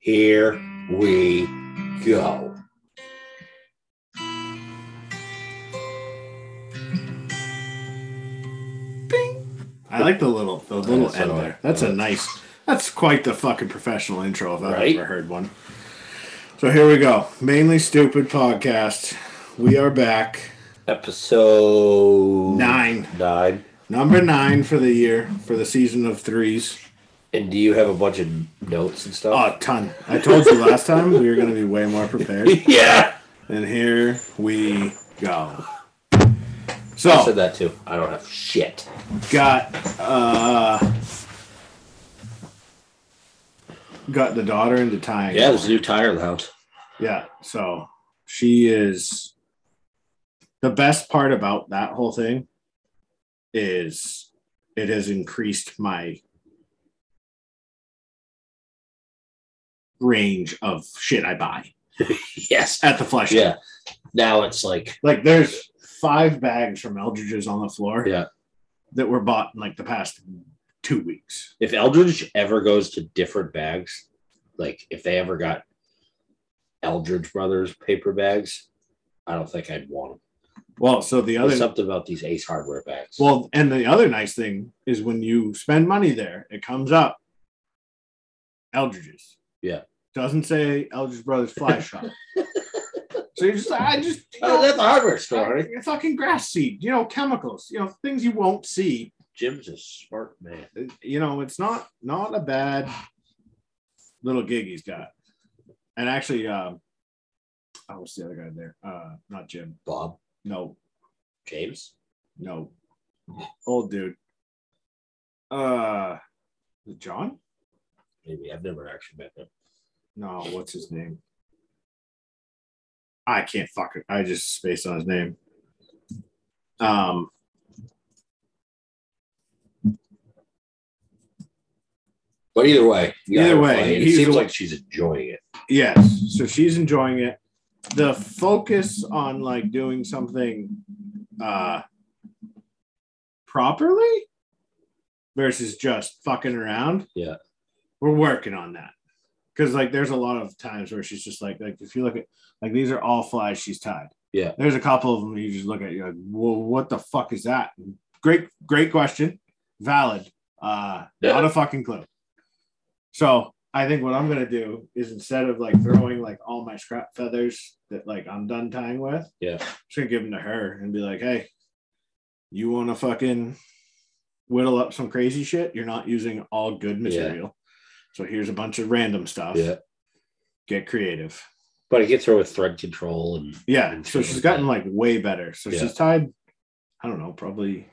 Here we go. I like the little the little That's end there. That's a nice. That's quite the fucking professional intro if I've Right? ever heard one. So here we go. Mainly stupid podcast. We are back. Episode Nine. Nine. Number nine for the year for the season of threes. And do you have a bunch of notes and stuff? Oh, stuff? a ton. I told you last time we were going to be way more prepared. yeah. And here we go. So I said that too. I don't have shit. got uh got the daughter into tying. Yeah, there's a new tire in the house. Yeah. So she is the best part about that whole thing is it has increased my range of shit I buy Yes. at the flesh. Yeah. Now it's like Like there's five bags from Eldredge's on the floor Yeah. that were bought in like the past two weeks. if Eldredge ever goes to different bags, like if they ever got Eldredge Brothers paper bags, I don't think I'd want them. Well, so the There's other something about these Ace Hardware bags. Well, and the other nice thing is when you spend money there, it comes up Eldredge's. Yeah. Doesn't say Eldredge Brothers Fly Shop. so you're just like, I just, you oh, know, that's the hardware store, honey. I- fucking grass seed, you know, chemicals, you know, things you won't see. Jim's a smart man. You know, it's not not a bad little gig he's got. And actually, um, oh, what's the other guy there? Uh, not Jim. Bob, No, James, no, old dude. Uh, John? maybe I've never actually met him. No, what's his name? I can't fuck it. I just spaced on his name. Um, But either way, Either way, it seems like she's enjoying it. yes. So she's enjoying it. The focus on like doing something uh properly versus just fucking around. Yeah. We're working on that. Cause like there's a lot of times where she's just like like if you look at like these are all flies she's tied. Yeah. There's a couple of them you just look at you're like, well, what the fuck is that? Great, great question. Valid. Uh Yeah. not a fucking clue. So I think what I'm gonna do is instead of like throwing like all my scrap feathers that like I'm done tying with, Yeah. I'm just gonna give them to her and be like, hey, you wanna fucking whittle up some crazy shit? You're not using all good material. So here's a bunch of random stuff. Yeah. Get creative. But it gets her with thread control and Yeah. And So she's like gotten that. like way better. So Yeah. she's tied, I don't know, probably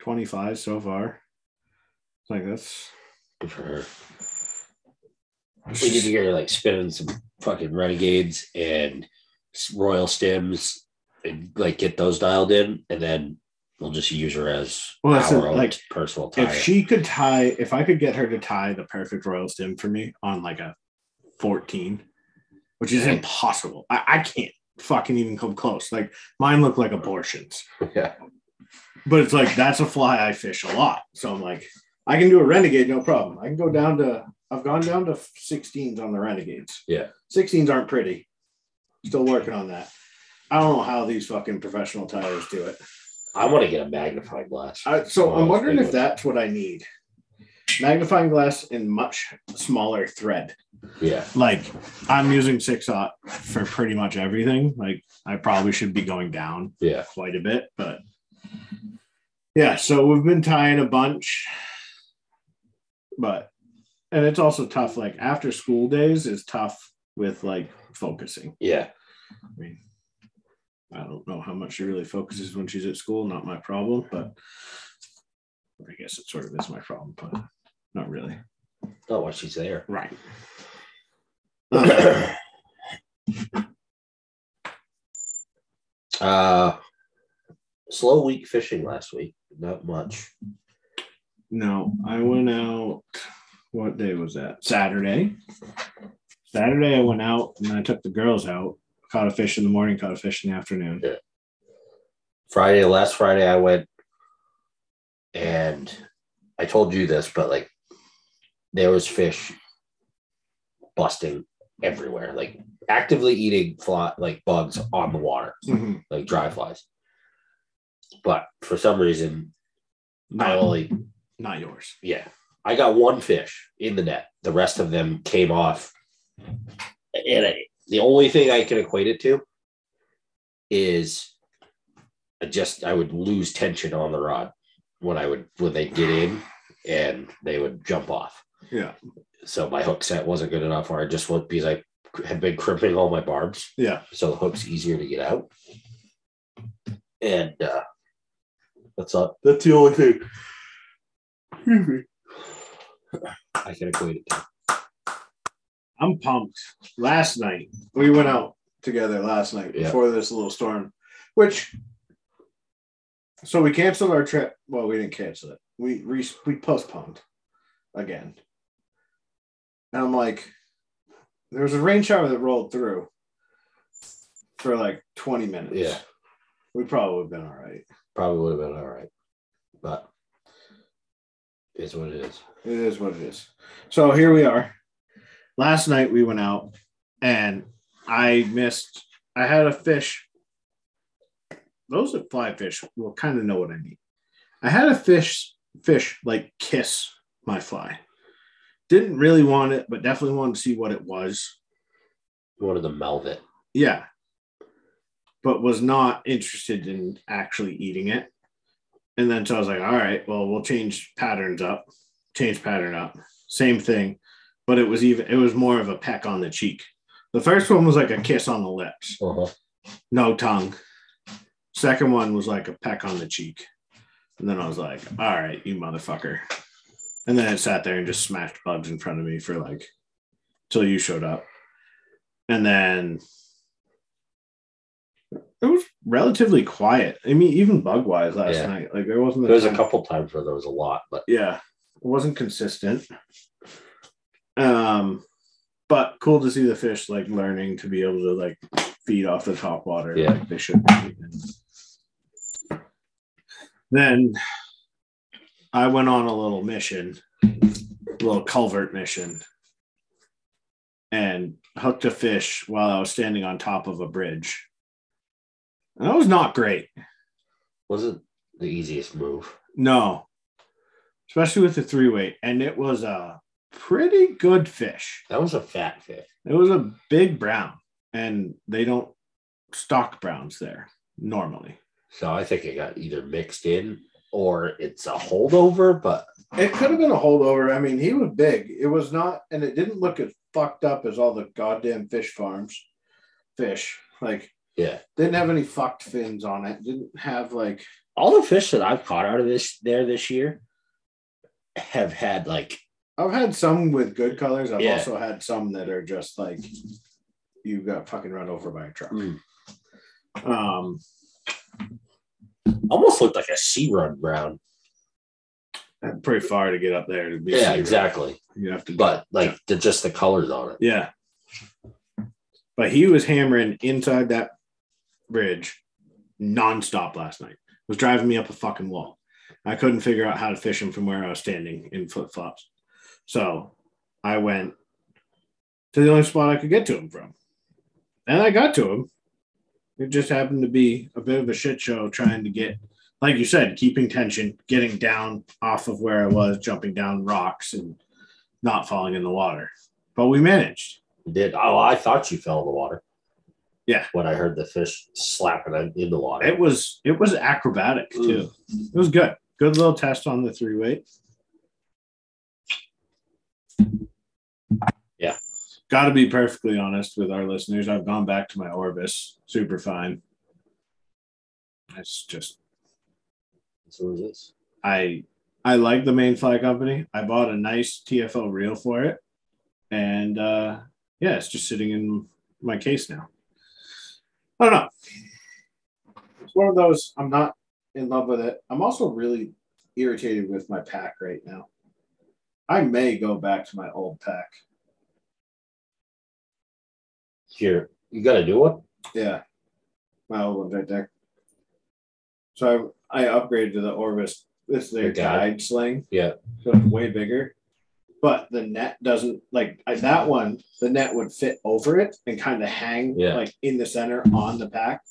25 so far. Like that's good for her. We need to get her like spinning some fucking renegades and royal stems and like get those dialed in, and then we'll just use her as Well, that's our own like, personal tire. if she could tie, if I could get her to tie the perfect royal stem for me on like a 14, which is impossible. I, I can't fucking even come close. Like mine look like abortions, yeah, but it's like that's a fly I fish a lot. So I'm like, I can do a renegade, no problem. I can go down to, I've gone down to 16s on the renegades. Yeah. 16s aren't pretty. Still working on that. I don't know how these fucking professional tires do it. I want to get a magnifying glass. I, so I'm wondering if that's what I need. Magnifying glass in much smaller thread. yeah, Like I'm using six aught for pretty much everything. Like I probably should be going down yeah, quite a bit, but yeah. So we've been tying a bunch, but and it's also tough. Like after school days is tough with like focusing. yeah. I mean, I don't know how much she really focuses when she's at school. Not my problem, but I guess it sort of is my problem, but not really. Not while she's there. Right. uh, slow week fishing last week. Not much. No, I went out. What day was that? Saturday. Saturday, I went out and I took the girls out. Caught a fish in the morning, caught a fish in the afternoon. Friday, last Friday, I went and I told you this, but like there was fish busting everywhere, like actively eating fly like bugs on the water, Mhm. like dry flies. But for some reason, I Not, only not yours. yeah, I got one fish in the net. The rest of them came off. And I, the only thing I can equate it to is I just I would lose tension on the rod when I would when they get in and they would jump off. Yeah. So my hook set wasn't good enough, or I just went because I had been crimping all my barbs, Yeah. so the hook's easier to get out. And uh that's all. That's the only thing. I can equate it to. I'm pumped. Last night we went out together last night Yeah. before this little storm, which so we canceled our trip. Well, we didn't cancel it. We we, we postponed again. And I'm like, there was a rain shower that rolled through for like 20 minutes. Yeah. We probably would have been all right. Probably would have been all right, but it's what it is. It is what it is. So here we are. Last night we went out and I missed, I had a fish. Those that fly fish will kind of know what I mean. I had a fish, fish like kiss my fly. Didn't really want it, but definitely wanted to see what it was. Wanted to the Melvit. Yeah. But was not interested in actually eating it. And then so I was like, all right, well, we'll change patterns up, change pattern up. Same thing. But it was even it was more of a peck on the cheek. The first one was like a kiss on the lips, Uh-huh. no tongue. Second one was like a peck on the cheek. And then I was like, all right, you motherfucker. And then it sat there and just smashed bugs in front of me for like till you showed up. And then it was relatively quiet. I mean, even bug wise last Yeah. night. Like there wasn't There was a couple times where there was a lot, but yeah it wasn't consistent um but cool to see the fish like learning to be able to like feed off the top water Yeah. like they should be. And then i went on a little mission a little culvert mission and hooked a fish while i was standing on top of a bridge. And that was not great. Wasn't the easiest move. no, especially with the three weight, and it was a pretty good fish. That was a fat fish. It was a big brown, and they don't stock browns there normally. So I think it got either mixed in or it's a holdover, but It could have been a holdover. I mean, he was big. It was not, and it didn't look as fucked up as all the goddamn fish farms fish. Like, yeah. didn't have any fucked fins on it. Didn't have like All the fish that I've caught out of this there this year have had like I've had some with good colors. I've Yeah. also had some that are just like you got fucking run over by a truck. Mm. Um, almost looked like a sea run brown. pretty far to get up there to be. Yeah, exactly. You have to, But like the, just the colors on it. yeah. But he was hammering inside that bridge nonstop last night. Was driving me up a fucking wall. I couldn't figure out how to fish him from where I was standing in flip flops. So I went to the only spot I could get to him from. And I got to him. It just happened to be a bit of a shit show trying to get, like you said, keeping tension, getting down off of where I was, jumping down rocks and not falling in the water. But we managed. Did oh I thought you fell in the water. Yeah. When I heard the fish slapping in- in the water. It was it was acrobatic too. It was good. Good little test on the three weight. Yeah. Got to be perfectly honest with our listeners. I've gone back to my Orvis super fine. It's just So is this. I I like the main fly company. I bought a nice TFO reel for it, and uh, yeah, it's just sitting in my case now. I don't know. It's one of those. I'm not in love with it. I'm also really irritated with my pack right now. I may go back to my old pack. Here, you got to do one? Yeah, my old one's right there. So I, I upgraded to the Orvis. This is their guide. guide sling. Yeah. So it's way bigger. but the net doesn't like I- that one. The net would fit over it and kind of hang Yeah. like in the center on the pack.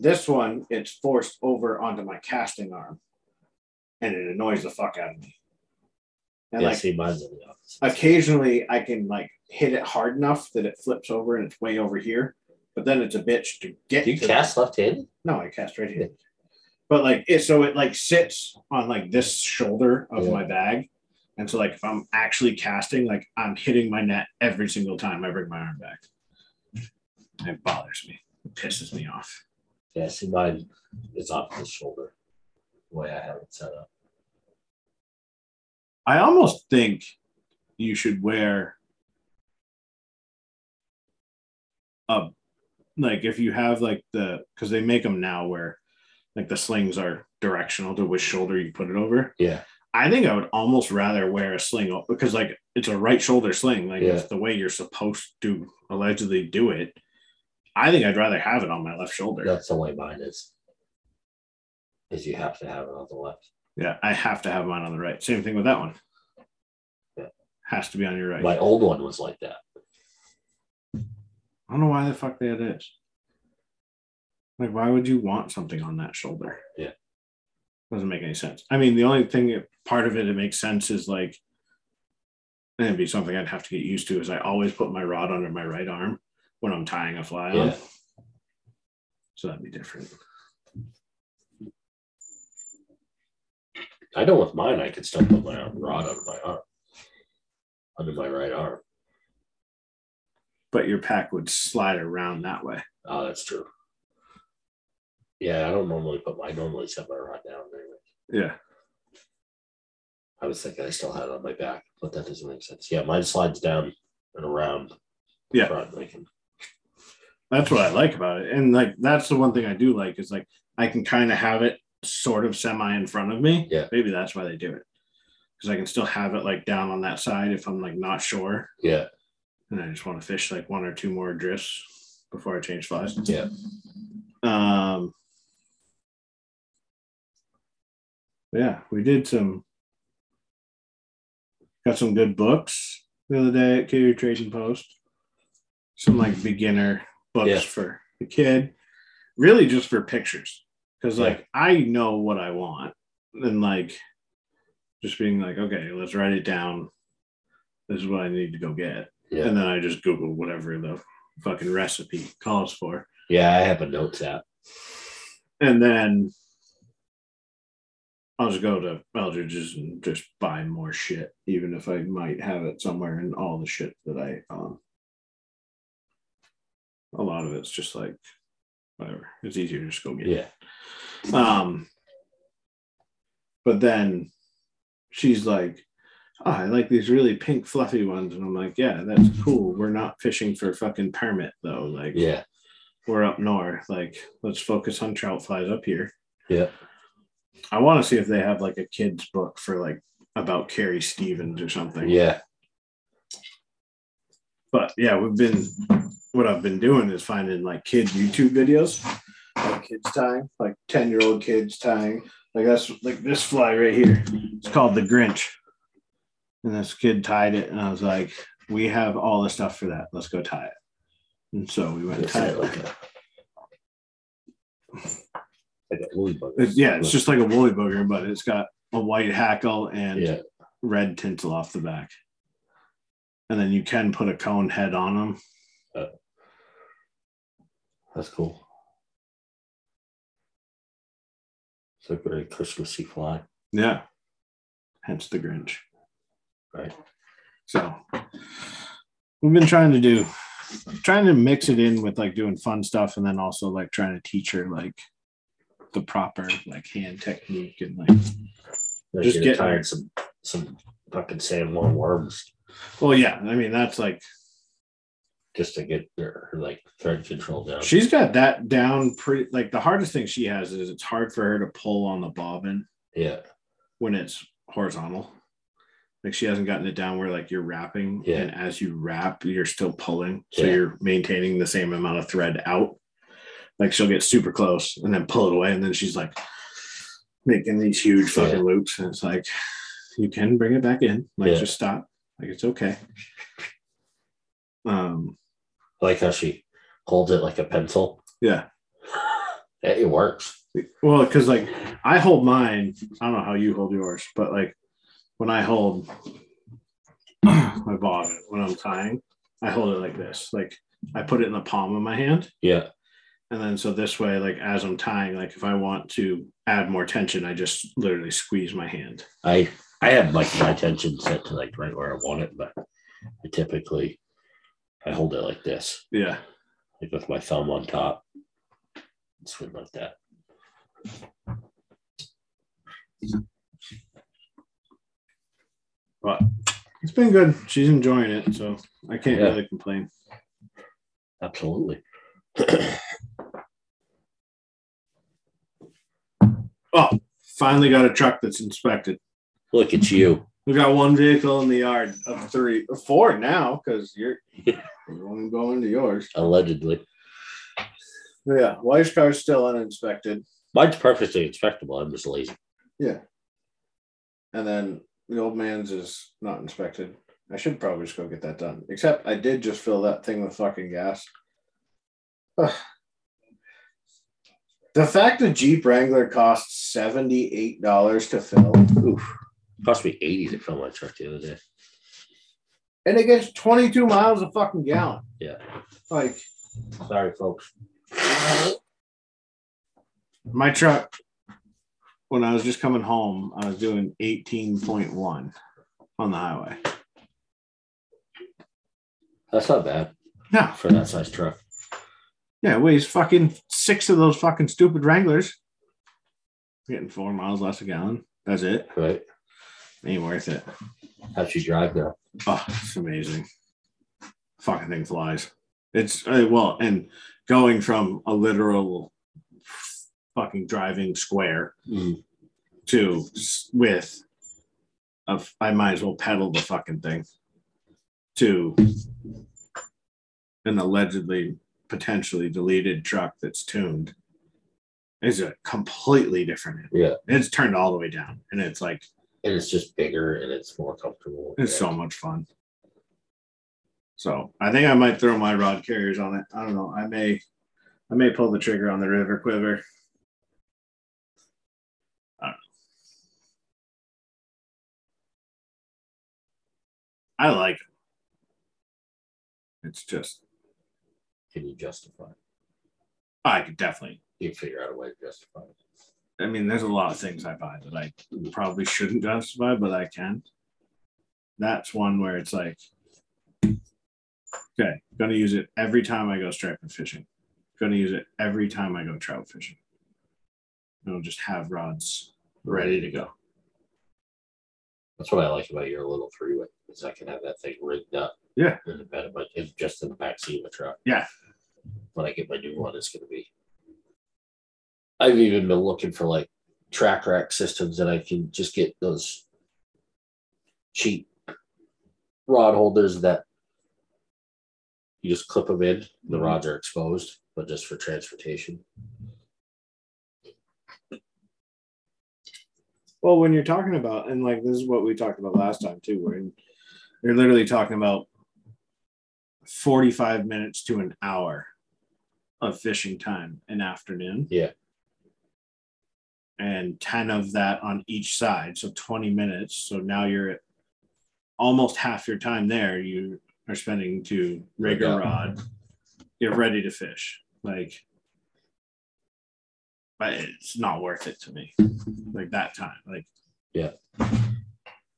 This one, it's forced over onto my casting arm, and it annoys the fuck out of me. And yeah, like see, mine's on the occasionally I can like hit it hard enough that it flips over and it's way over here, but then it's a bitch to get. Do you to cast left-handed? No, I cast right here. But like it, so it like sits on like this shoulder of Yeah. my bag, and so like if I'm actually casting, like I'm hitting my net every single time I bring my arm back. It bothers me. It pisses me off. Yeah, see, mine is off the shoulder. The way I have it set up. I almost think you should wear a like if you have like the because they make them now where like the slings are directional to which shoulder you put it over. Yeah, I think I would almost rather wear a sling because like it's a right shoulder sling, like Yeah. it's the way you're supposed to allegedly do it. I think I'd rather have it on my left shoulder. that's the way mine is. Is you have to have it on the left. Yeah, I have to have mine on the right. Same thing with that one. Yeah. Has to be on your right. My old one was like that. I don't know why the fuck they had this. Like, why would you want something on that shoulder? Yeah. Doesn't make any sense. I mean, the only thing that part of it that makes sense is like, and it'd be something I'd have to get used to is I always put my rod under my right arm when I'm tying a fly on. Yeah. So that'd be different. I know with mine, I could still put my rod under my arm, under my right arm. But your pack would slide around that way. Oh, that's true. Yeah, I don't normally put my I normally set my rod down anyway. Yeah. I was thinking I still had it on my back, but that doesn't make sense. Yeah, mine slides down and around. the Yeah. front, I can- That's what I like about it. And like that's the one thing I do like is like I can kind of have it sort of semi in front of me. Yeah. Maybe that's why they do it. Because I can still have it like down on that side if I'm like not sure. yeah, And I just want to fish like one or two more drifts before I change flies. yeah. Um yeah, we did some got some good books the other day at Kittery Trading Post. Some like beginner books Yeah. for the kid, really just for pictures. Because Yeah. like I know what I want. And like just being like, okay, let's write it down. This is what I need to go get. Yeah. And then I just Google whatever the fucking recipe calls for. Yeah, I have a notes app. and then I'll just go to Eldredge's and just buy more shit, even if I might have it somewhere in all the shit that I own. A lot of it's just like whatever. It's easier to just go get it. Yeah. Um, but then she's like, oh, I like these really pink fluffy ones. And I'm like, yeah, that's cool. We're not fishing for fucking permit though. Like, Yeah. we're up north. Like, let's focus on trout flies up here. Yeah. I want to see if they have like a kid's book for like about Carrie Stevens or something. Yeah. But yeah, we've been what I've been doing is finding like kid YouTube videos like kids tying, like 10 year old kids tying. Like that's like this fly right here. It's called the Grinch. And this kid tied it, and I was like, we have all the stuff for that. Let's go tie it. And so we went and tied like it. a, like a woolly bugger. It's, yeah, it's just like a woolly booger, but it's got a white hackle and yeah. red tinsel off the back. And then you can put a cone head on them. Uh, That's cool. It's a very Christmassy fly. Yeah. Hence the Grinch. Right. So we've been trying to do trying to mix it in with like doing fun stuff and then also like trying to teach her like the proper like hand technique and like Just get- tired some some fucking San Juan worms well yeah, I mean that's like just to get her, her like thread control down. she's got that down pretty like the hardest thing she has is it's hard for her to pull on the bobbin yeah. when it's horizontal. Like she hasn't gotten it down where like you're wrapping, Yeah. and as you wrap, you're still pulling, so Yeah. you're maintaining the same amount of thread out. Like she'll get super close and then pull it away, and then she's like making these huge fucking Yeah. loops, and it's like you can bring it back in, like just stop. Like it's okay. Um, I like how she holds it like a pencil. yeah. It, it works. Well, because like I hold mine, I don't know how you hold yours, but like when I hold my bottom when I'm tying, I hold it like this. Like I put it in the palm of my hand. Yeah. And then so this way, like as I'm tying, like if I want to add more tension, I just literally squeeze my hand. I I have like my tension set to like right where I want it, but I typically I hold it like this, Yeah. like with my thumb on top. Swing like that. But it's been good. She's enjoying it, so I can't Yeah. really complain. Absolutely. Oh, finally got a truck that's inspected. Look at you. We got one vehicle in the yard of three, four now, because you're going to yours. Allegedly. But yeah, wife's car's still uninspected. Mine's perfectly inspectable. I'm just lazy. Yeah. And then the old man's is not inspected. I should probably just go get that done. Except I did just fill that thing with fucking gas. Ugh. The fact the Jeep Wrangler costs $78 to fill Oof. Cost me 80 to fill my truck the other day. and it gets 22 miles a fucking gallon. Yeah. Like Sorry, folks. my truck, when I was just coming home, I was doing 18.1 on the highway. That's not bad No, for that size truck. Yeah, it weighs fucking six of those fucking stupid Wranglers. Getting four miles less a gallon. That's it. Right? Ain't worth it. How'd she drive now? Oh, it's amazing. Fucking thing flies. It's uh, well, and going from a literal fucking driving square Mm. to with a, I might as well pedal the fucking thing to an allegedly potentially deleted truck that's tuned is a completely different Yeah. it's turned all the way down and it's like And it's just bigger and it's more comfortable. it's so much fun so i think i might throw my rod carriers on it i don't know i may i may pull the trigger on the river quiver I don't know. I like it. It's just Can you justify it? I could definitely. You figure out a way to justify it. I mean, there's a lot of things I buy that I probably shouldn't justify, but I can. That's one where it's like, okay, gonna use it every time I go striper fishing. Gonna use it every time I go trout fishing. And I'll just have rods ready to go. That's what I like about your little three way is I can have that thing rigged up. Yeah. In the bed my it's just in the back seat of my truck. Yeah. When I get my new one, it's gonna be. I've even been looking for like track rack systems that I can just get those cheap rod holders that you just clip them in. The Mhm. rods are exposed, but just for transportation. Well, when you're talking about, and like this is what we talked about last time too, where you're literally talking about 45 minutes to an hour of fishing time an afternoon. Yeah. And 10 of that on each side. So 20 minutes. So now you're at almost half your time there. You are spending to rig a rod, get ready to fish. Like, but it's not worth it to me like that time. Like, Yeah.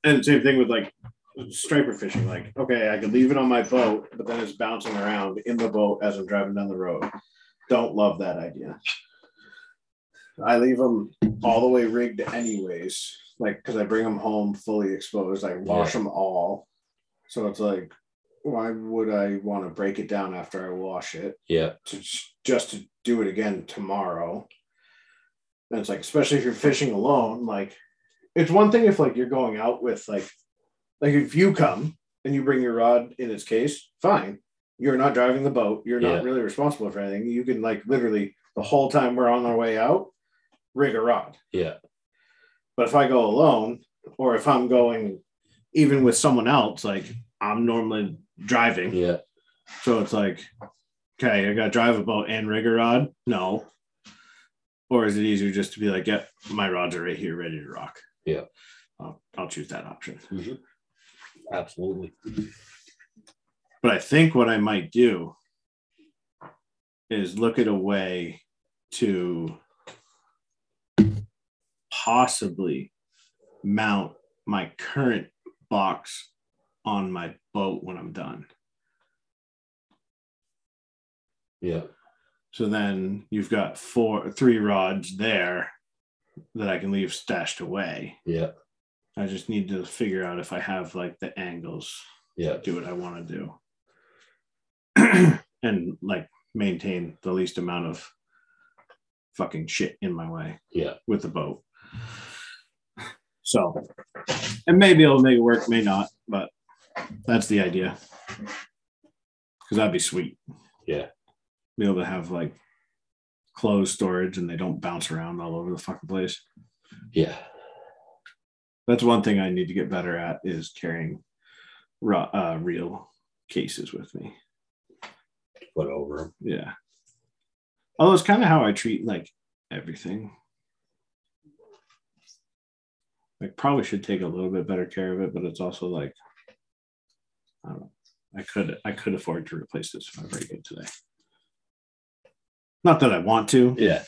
And same thing with like striper fishing. Like, okay, I could leave it on my boat, but then it's bouncing around in the boat as I'm driving down the road. Don't love that idea. I leave them all the way rigged, anyways. Like, because I bring them home fully exposed. I wash them all. So it's like, why would I want to break it down after I wash it? Yeah. to just to do it again tomorrow. And it's like, especially if you're fishing alone, like it's one thing if like you're going out with like like if you come and you bring your rod in its case, fine. You're not driving the boat. You're not Yeah. really responsible for anything. You can like literally the whole time we're on our way out, rig a rod. Yeah. But if I go alone, or if I'm going even with someone else, like I'm normally driving. Yeah. So it's like, okay, I got to drive a boat and rig a rod. No. Or is it easier just to be like, yep, my rods are right here, ready to rock? Yeah. I'll, I'll choose that option. Mm-hmm. Absolutely. But I think what I might do is look at a way to possibly mount my current box on my boat when I'm done. Yeah. So then you've got four, three rods there that I can leave stashed away. Yeah. I just need to figure out if I have like the angles, Yeah. do what I want to do, and like maintain the least amount of fucking shit in my way Yeah. with the boat. So, and maybe it'll make it work, may not, but that's the idea. Because that'd be sweet. Yeah. Be able to have like closed storage and they don't bounce around all over the fucking place. Yeah. That's one thing I need to get better at is carrying raw, uh, real cases with me. Put over them. Yeah. Although it's kind of how I treat like everything. Like probably should take a little bit better care of it, but it's also like I don't know. I could I could afford to replace this if I break it today. Not that I want to, Yeah.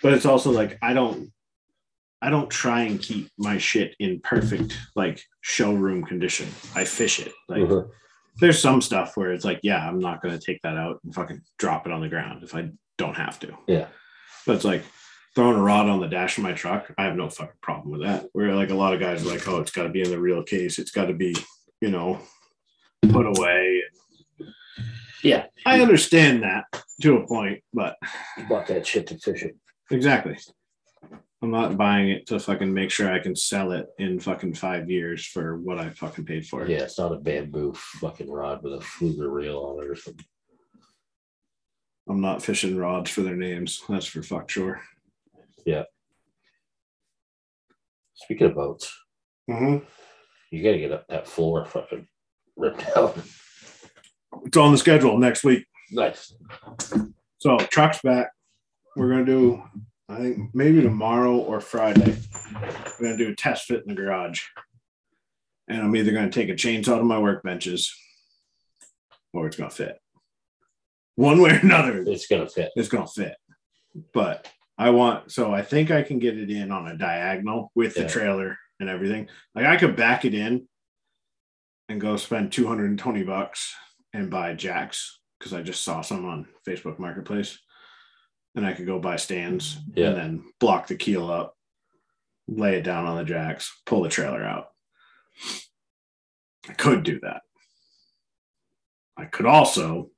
but it's also like I don't I don't try and keep my shit in perfect like showroom condition. I fish it. Like Mhm. there's some stuff where it's like, yeah, I'm not gonna take that out and fucking drop it on the ground if I don't have to. Yeah. But it's like throwing a rod on the dash of my truck. I have no fucking problem with that. Where like a lot of guys are like, oh, it's got to be in the real case. It's got to be, you know, put away. Yeah. I understand that to a point, but You bought that shit to fish it. exactly. I'm not buying it to fucking make sure I can sell it in fucking five years for what I fucking paid for it. Yeah, it's not a bamboo fucking rod with a Pflueger reel on it or something. I'm not fishing rods for their names. That's for fuck sure. Speaking of boats, Mm-hmm. you gotta get up that floor fucking ripped out. It's on the schedule next week. Nice. So truck's back. We're gonna do, I think maybe tomorrow or Friday. We're gonna do a test fit in the garage. And I'm either gonna take a chainsaw to my workbenches or it's gonna fit. One way or another, It's gonna fit. it's gonna fit. But I want so I think I can get it in on a diagonal with the trailer and everything. Like I could back it in and go spend 220 bucks and buy jacks because I just saw some on Facebook Marketplace. And I could go buy stands Yeah. and then block the keel up, lay it down on the jacks, pull the trailer out. I could do that. I could also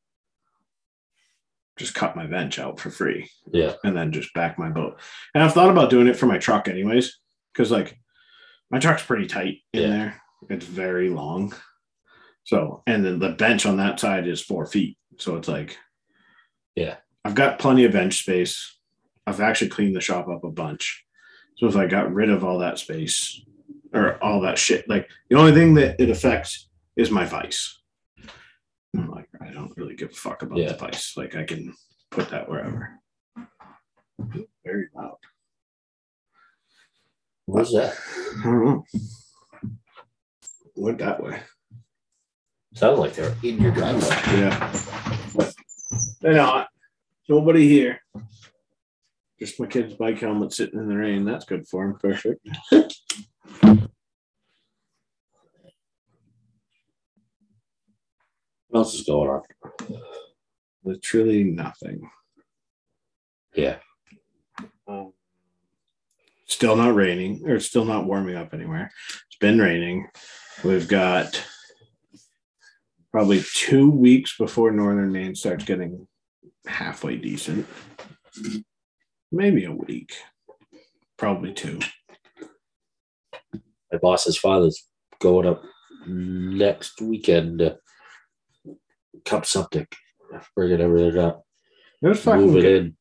just cut my bench out for free Yeah. and then just back my boat. And I've thought about doing it for my truck anyways, because like my truck's pretty tight in Yeah. there. It's very long. So, and then the bench on that side is four feet. So it's like, Yeah. I've got plenty of bench space. I've actually cleaned the shop up a bunch. So if I got rid of all that space or all that shit, like the only thing that it affects is my vice. I'm like, I don't really give a fuck about Yeah. the vice. Like I can put that wherever. Very loud. What's that? I don't know. Went that way. Sounds like they're in your driveway. Yeah. They're not. Nobody here. Just my kid's bike helmet sitting in the rain. That's good for him. Perfect. What else is going on? Literally nothing. Yeah. Um, still not raining or still not warming up anywhere. It's been raining. We've got probably two weeks before northern Maine starts getting halfway decent. Maybe a week. Probably two. My boss's father's going up next weekend cup septic. Bringing everything up. There's fucking Move it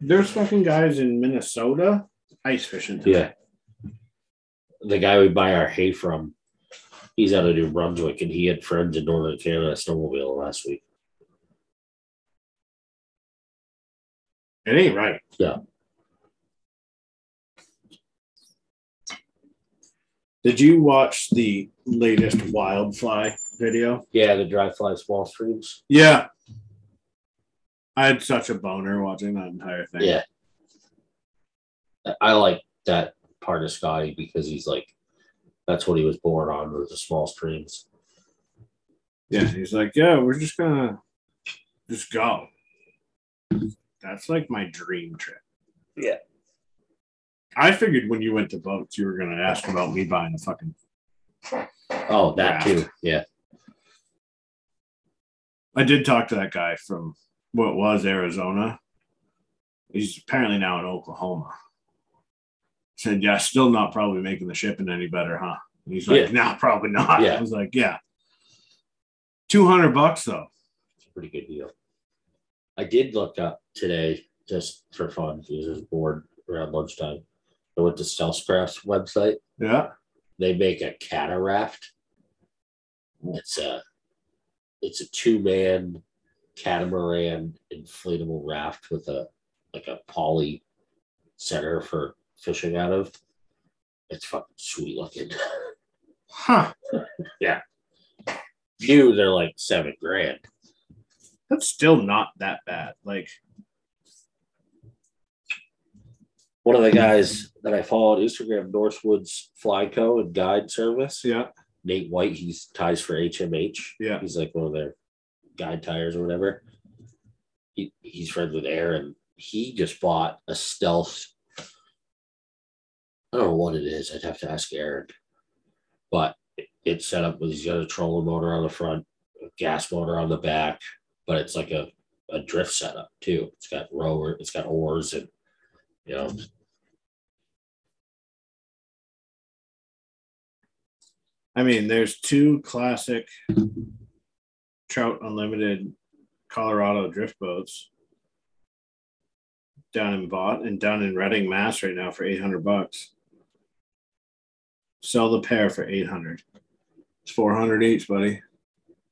there's fucking guys in Minnesota ice fishing today. Yeah. the guy we buy our hay from, he's out of New Brunswick, and he had friends in Northern Canada snowmobile last week. It ain't right. Yeah. Did you watch the latest Wildfly video? Yeah, the dry Flies small streams. Yeah. I had such a boner watching that entire thing. Yeah. I like that part of Scotty because he's like, that's what he was born on was the small streams. Yeah. He's like, yeah, we're just gonna just go. That's like my dream trip. Yeah. I figured when you went to boats, you were gonna ask about me buying a fucking Oh, that Raft. too. Yeah. I did talk to that guy from what was Arizona. He's apparently now in Oklahoma. Said, yeah, still not probably making the shipping any better, huh? And he's like, Yeah. no, probably not. Yeah. I was like, yeah. 200 bucks though. It's a pretty good deal. I did look up today just for fun because I was bored around lunchtime. I went to Stealthcraft's website. Yeah. They make a cataract. It's a it's a two man catamaran inflatable raft with a like a poly center for fishing out of. It's fucking sweet looking. Huh. Yeah. New, they're like seven grand. That's still not that bad. Like, one of the guys that I follow on Instagram, Northwoods Fly Co. and Guide Service, yeah. Nate White, he's ties for HMH. Yeah. He's like one of their guide tires or whatever. He, he's friends with Aaron. He just bought a stealth. I don't know what it is. I'd have to ask Aaron. But it- it's set up with he's got a trolling motor on the front, a gas motor on the back, but it's like a, a drift setup too. It's got rower, it's got oars and you know, I mean, there's two classic Trout Unlimited Colorado drift boats down in Bot and down in Reading, Mass right now for 800 bucks. Sell the pair for 800. It's 400 each, buddy.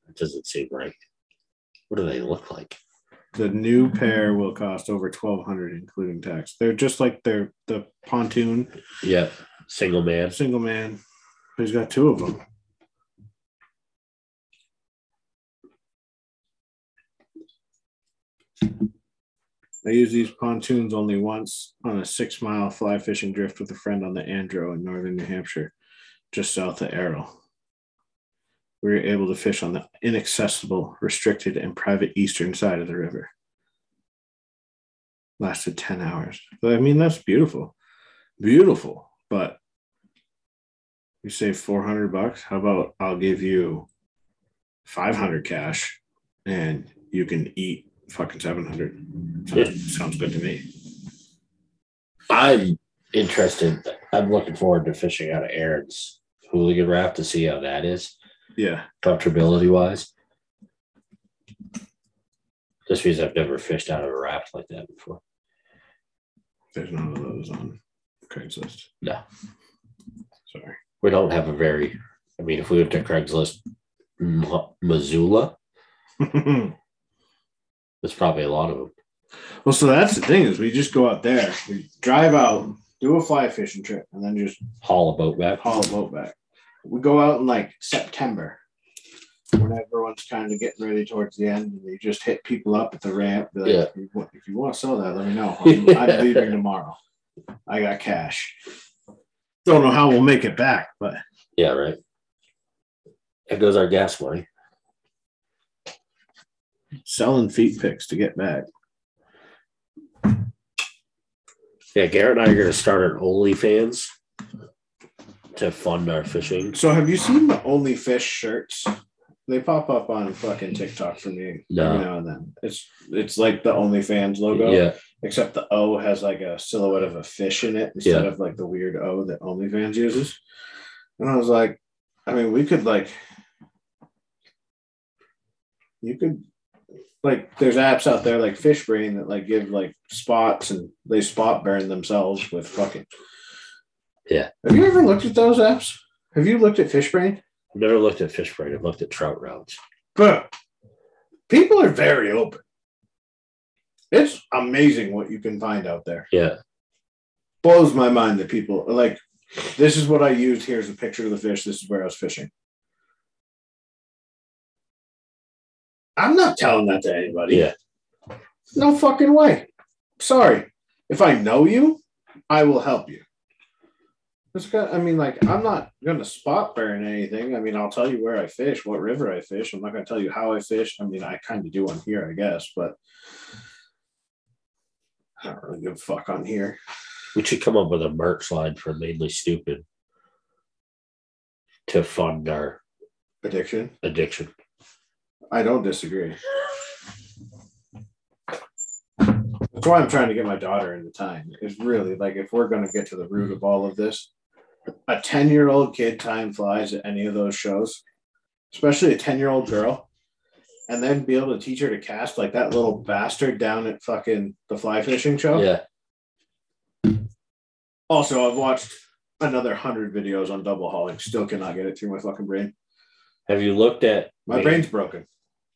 it doesn't seem right. What do they look like? The new pair will cost over 1200 including tax. They're just like they're the pontoon Yeah, single man. single man. He's got two of them. I use these pontoons only once on a six mile fly fishing drift with a friend on the Andro in northern New Hampshire, just south of Errol. We were able to fish on the inaccessible, restricted, and private eastern side of the river. Lasted 10 hours. But, I mean, that's beautiful. Beautiful. But you save 400 bucks. How about I'll give you 500 cash and you can eat fucking 700. Yeah. Sounds, sounds good to me. I'm interested. I'm looking forward to fishing out of Aaron's hooligan raft to see how that is, Yeah. comfortability wise. Just because I've never fished out of a raft like that before. There's none of those on Craigslist. No, Sorry. We don't have a very. I mean, if we went to Craigslist, M- Missoula, there's probably a lot of them. Well, so that's the thing is we just go out there, we drive out, do a fly fishing trip, and then just Haul a boat back. haul a boat back. We go out in like September when everyone's kind of getting ready towards the end, and you just hit people up at the ramp. Like, Yeah. if, you want, if you want to sell that, let me know. I'm, I'm leaving tomorrow. I got cash. Don't know how we'll make it back, but Yeah, right. There goes our gas money. selling feet picks to get back. Yeah, Garrett and I are going to start an OnlyFans to fund our fishing. So, have you seen the Only Fish shirts? They pop up on fucking TikTok for me No. every now and then. It's it's like the OnlyFans logo. Yeah, except the O has like a silhouette of a fish in it instead Yeah. of like the weird O that OnlyFans uses. And I was like, I mean, we could like, you could like, there's apps out there like Fishbrain that like give like spots and they spot burn themselves with fucking Yeah. Have you ever looked at those apps? Have you looked at Fishbrain? I've never looked at Fishbrain. I've looked at trout rounds. But people are very open. It's amazing what you can find out there. Yeah. Blows my mind that people like this is what I used. Here's a picture of the fish. This is where I was fishing. I'm not telling that to anybody. Yeah. No fucking way. Sorry. If I know you, I will help you. It's got, I mean, like, I'm not going to spot burn anything. I mean, I'll tell you where I fish, what river I fish. I'm not going to tell you how I fish. I mean, I kind of do on here, I guess, but I don't really give a fuck on here. We should come up with a merch line for mainly stupid to fund our Addiction. addiction. I don't disagree. That's why I'm trying to get my daughter into time. Is really like if we're going to get to the root of all of this, a 10 year old kid time flies at any of those shows, especially a 10 year old girl, and then be able to teach her to cast like that little bastard down at fucking the fly fishing show. Yeah. Also, I've watched another hundred videos on double hauling. Still cannot get it through my fucking brain. Have you looked at My Maine- brain's broken.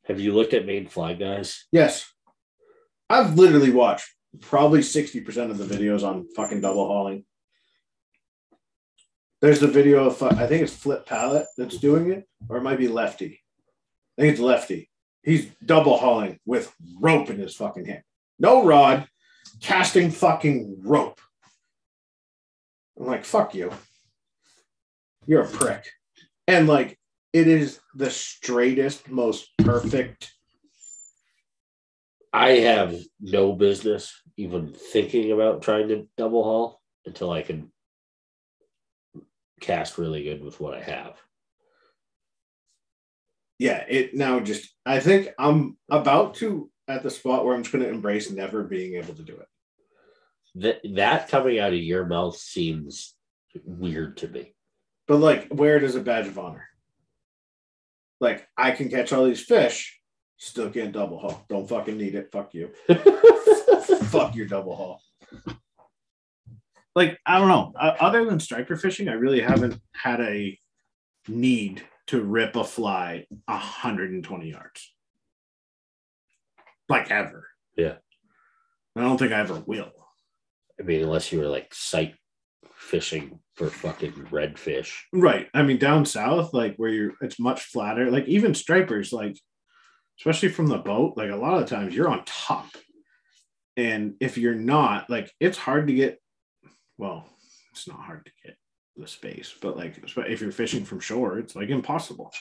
Have you looked at Maine Fly Guys? Yes. I've literally watched probably 60% of the videos on fucking double hauling. There's the video of, I think it's Flip Pallot that's doing it, or it might be Lefty. I think it's Lefty. He's double hauling with rope in his fucking hand. No rod, casting fucking rope. I'm like, fuck you. You're a prick. And like, it is the straightest, most perfect I have no business even thinking about trying to double haul until I can cast really good with what I have. Yeah, it now just I think I'm about to at the spot where I'm just going to embrace never being able to do it. That that coming out of your mouth seems weird to me. But like, where it is a badge of honor. Like, I can catch all these fish, still can't double haul. Don't fucking need it. Fuck you. Fuck your double haul. Like, I don't know. Uh, other than striper fishing, I really haven't had a need to rip a fly 120 yards. Like, ever. Yeah. I don't think I ever will. I mean, unless you were like sight fishing for fucking redfish. Right. I mean, down south, like where you're, it's much flatter. Like even stripers, like especially from the boat, like a lot of times you're on top, and if you're not, like it's hard to get. Well, it's not hard to get the space, but like if you're fishing from shore, it's like impossible.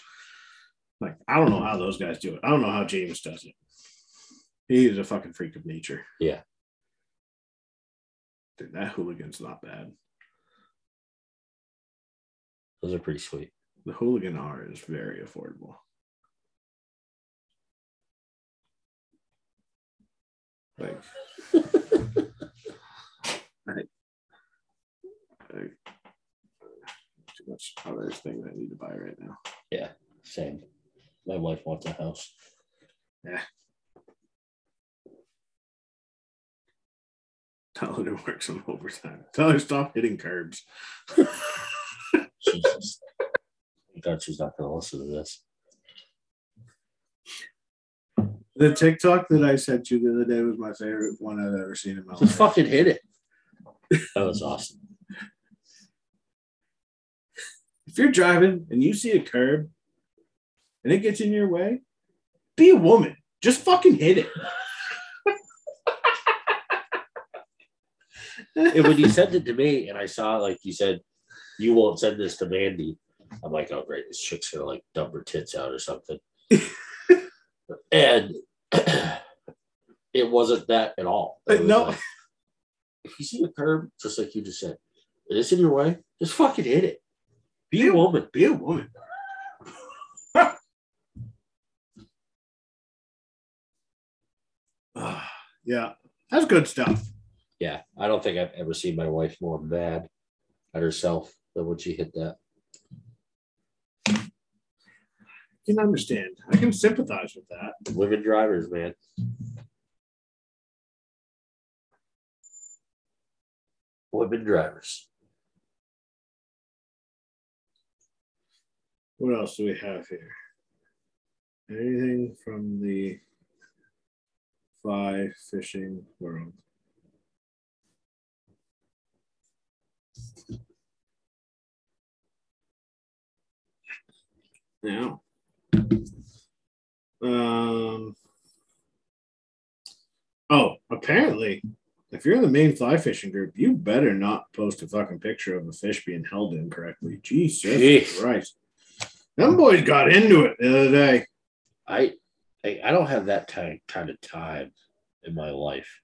Like I don't know how those guys do it. I don't know how James does it. He is a fucking freak of nature. Yeah. Dude, that hooligan's not bad. Those are pretty sweet. The hooligan R is very affordable. Like, I, I, too much other thing I need to buy right now. Yeah, same. My wife wants a house. Yeah. Tell her to work some overtime. Tell her stop hitting curbs. Jesus. God she's not going to listen to this. The TikTok that I sent you the other day was my favorite one I've ever seen in my Just life. fucking hit it. That was awesome. If you're driving and you see a curb and it gets in your way, be a woman. Just fucking hit it. And when you sent it to me and I saw like you said, you won't send this to Mandy. I'm like, oh great, this chick's gonna like dump her tits out or something. and it wasn't that at all. Was No. like, if you see a curb, just like you just said, it is in your way, just fucking hit it. Be a woman. Be a woman. Ah, yeah, that's good stuff. Yeah, I don't think I've ever seen my wife more mad at herself than when she hit that. I can understand. I can sympathize with that. Women drivers, man. Women drivers. What else do we have here? Anything from the fly fishing world? Now, um, oh, apparently, if you're in the main fly fishing group, you better not post a fucking picture of a fish being held incorrectly. Jesus Jeez. Christ. Them boys got into it the other day. I, I I don't have that time kind of time in my life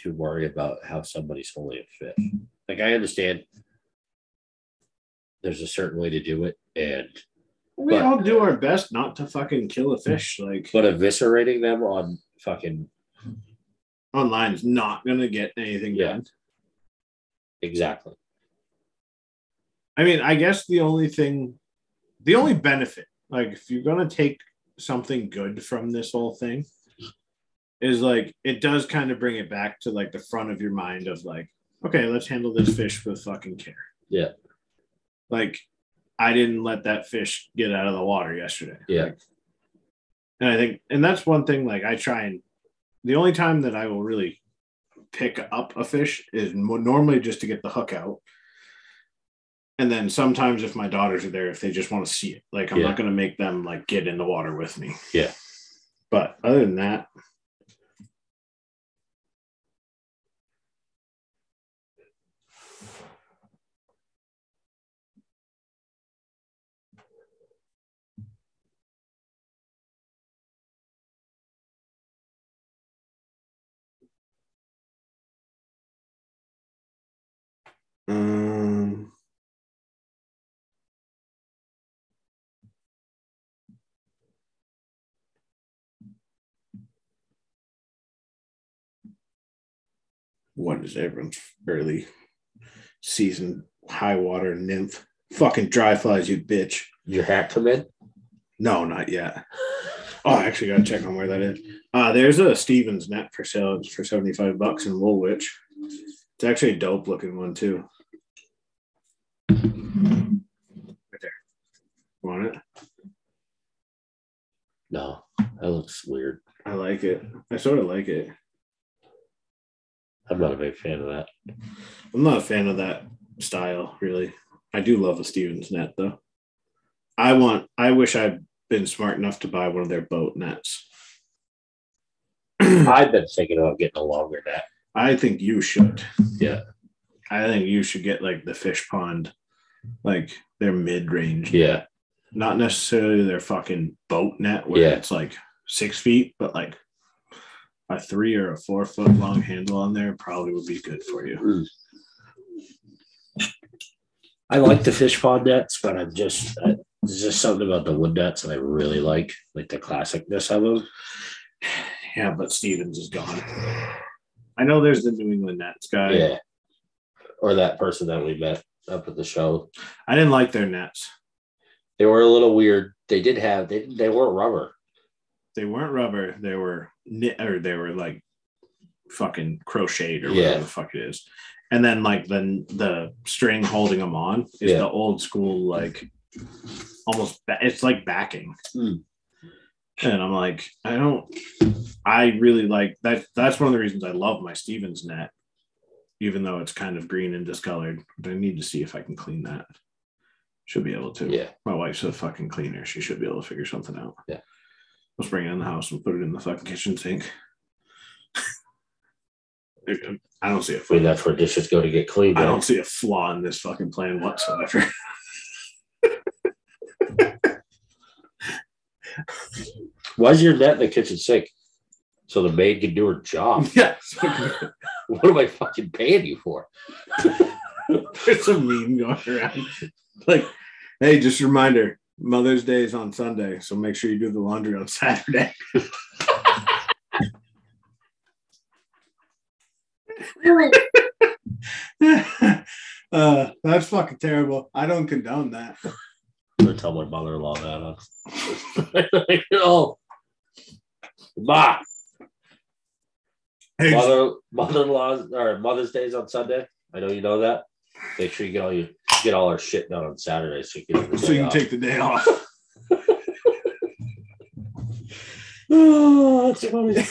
to worry about how somebody's holding a fish. Like I understand there's a certain way to do it, and We But- all do our best not to fucking kill a fish. Like but eviscerating them on fucking online is not gonna get anything Yeah. done. exactly. I mean, I guess the only thing, the only benefit, like if you're gonna take something good from this whole thing, is like it does kind of bring it back to like the front of your mind of like, okay, let's handle this fish with fucking care. Yeah. Like, I didn't let that fish get out of the water yesterday. Yeah. Like, and I think, and that's one thing. Like, I try and the only time that I will really pick up a fish is normally just to get the hook out. And then sometimes if my daughters are there, if they just want to see it, like I'm Yeah. not going to make them like get in the water with me. Yeah. But other than that, what is everyone's early season high water nymph? Fucking dry flies, you bitch. Your hat come in? No, not yet. Oh, I actually gotta check on where that is. Uh there's a Stevens net for sale for 75 bucks in Woolwich. It's actually a dope looking one too. Right there. Want it? No, that looks weird. I like it. I sort of like it. I'm not a big fan of that. I'm not a fan of that style, really. I do love a Stevens net though. I want I wish I'd been smart enough to buy one of their boat nets. I've been thinking about getting a longer net. I think you should. Yeah. I think you should get like the Fishpond, like their mid range. Yeah. Not necessarily their fucking boat net where Yeah. it's like six feet, but like a three or a four foot long handle on there probably would be good for you. Hmm. I like the fish pond nets, but I'm just I, there's just something about the wood nets that I really like, like the classicness of them. Yeah, but Stevens is gone. I know there's the New England Nets guy. Yeah. Or that person that we met up at the show. I didn't like their nets. They were a little weird. They did have they they weren't rubber. They weren't rubber. They were knit or they were like fucking crocheted or whatever Yeah. the fuck it is. And then like the the string holding them on is Yeah. the old school like almost ba- it's like backing. Hmm. And I'm like, I don't. I really like that. That's one of the reasons I love my Stevens net, even though it's kind of green and discolored. But I need to see if I can clean that. Should be able to. Yeah. My wife's a fucking cleaner. She should be able to figure something out. Yeah. Let's bring it in the house and put it in the fucking kitchen sink. I don't see a I mean, flaw. that's where dishes go to get cleaned. I eh? don't see a flaw in this fucking plan whatsoever. Why's your net in the kitchen sink? So the maid can do her job. yeah. what am I fucking paying you for? There's a meme going around. Like, hey, just a reminder Mother's Day is on Sunday, so make sure you do the laundry on Saturday. uh, that's fucking terrible. I don't condone that. I'm gonna tell my mother-in-law that. Huh? oh, ma, Hey, mother, mother-in-law or Mother's Day's on Sunday. I know you know that. Make sure you get all your get all our shit done on Saturday, so you can, So you can take the day off. Oh, that's funny.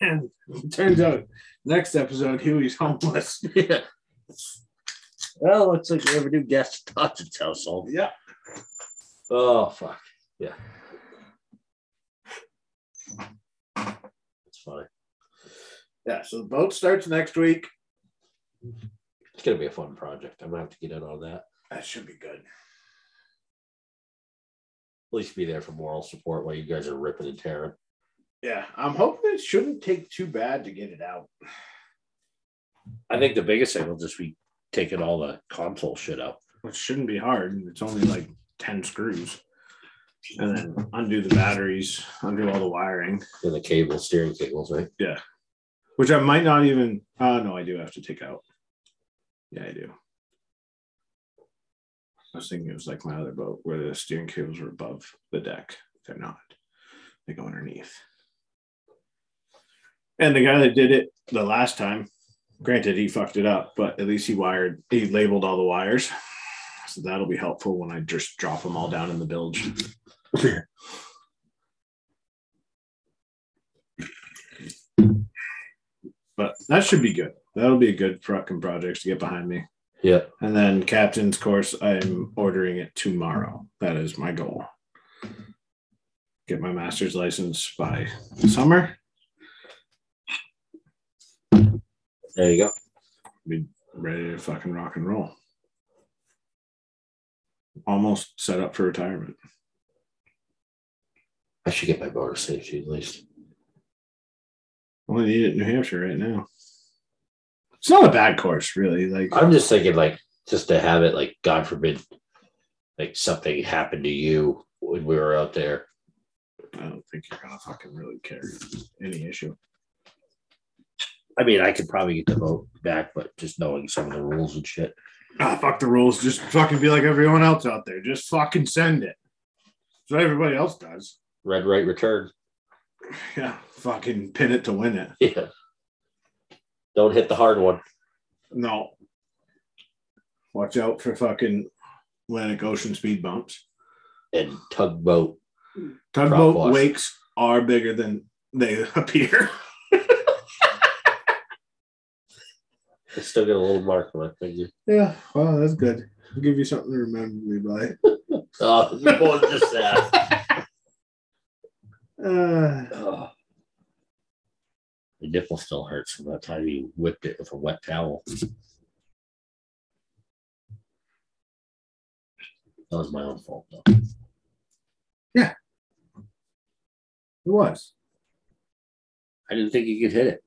and it turns out next episode Huey's homeless. yeah. Well, looks like we have a new guest at Todd's household. Yeah. Oh fuck. Yeah. It's funny. Yeah. So the boat starts next week. It's gonna be a fun project. I'm gonna have to get in on that. That should be good. At least be there for moral support while you guys are ripping and tearing. Yeah. I'm hoping it shouldn't take too bad to get it out. I think the biggest thing will just be taking all the console shit out. Which shouldn't be hard. It's only like 10 screws. And then undo the batteries, undo all the wiring. And the cable, steering cables, right? Which I might not even uh no, I do have to take out. Yeah, I do. I was thinking it was like my other boat where the steering cables were above the deck. They're not. They go underneath. And the guy that did it the last time, granted he fucked it up, but at least he wired, he labeled all the wires. So that'll be helpful when I just drop them all down in the bilge. But that should be good. That'll be a good fucking project to get behind me. Yeah. And then captain's course, I'm ordering it tomorrow. That is my goal. Get my master's license by summer. There you go. Be ready to fucking rock and roll. Almost set up for retirement. I should get my motor safety at least. Only need it in New Hampshire right now. It's not a bad course, really. Like I'm just thinking, like, just to have it, like, God forbid, like something happened to you when we were out there. I don't think you're gonna fucking really care any issue. I mean, I could probably get the boat back, but just knowing some of the rules and shit. Ah, fuck the rules. Just fucking be like everyone else out there. Just fucking send it. That's what everybody else does. Red right return. Yeah, fucking pin it to win it. Yeah. Don't hit the hard one. No. Watch out for fucking Atlantic Ocean speed bumps. And tugboat. Tugboat wakes are bigger than they appear. I still got a little mark on my finger. Yeah, well, that's good. I'll give you something to remember me by. Oh, more than just that. Uh, Oh. The nipple still hurts from that time you whipped it with a wet towel. That was my own fault, though. Yeah, it was. I didn't think you could hit it.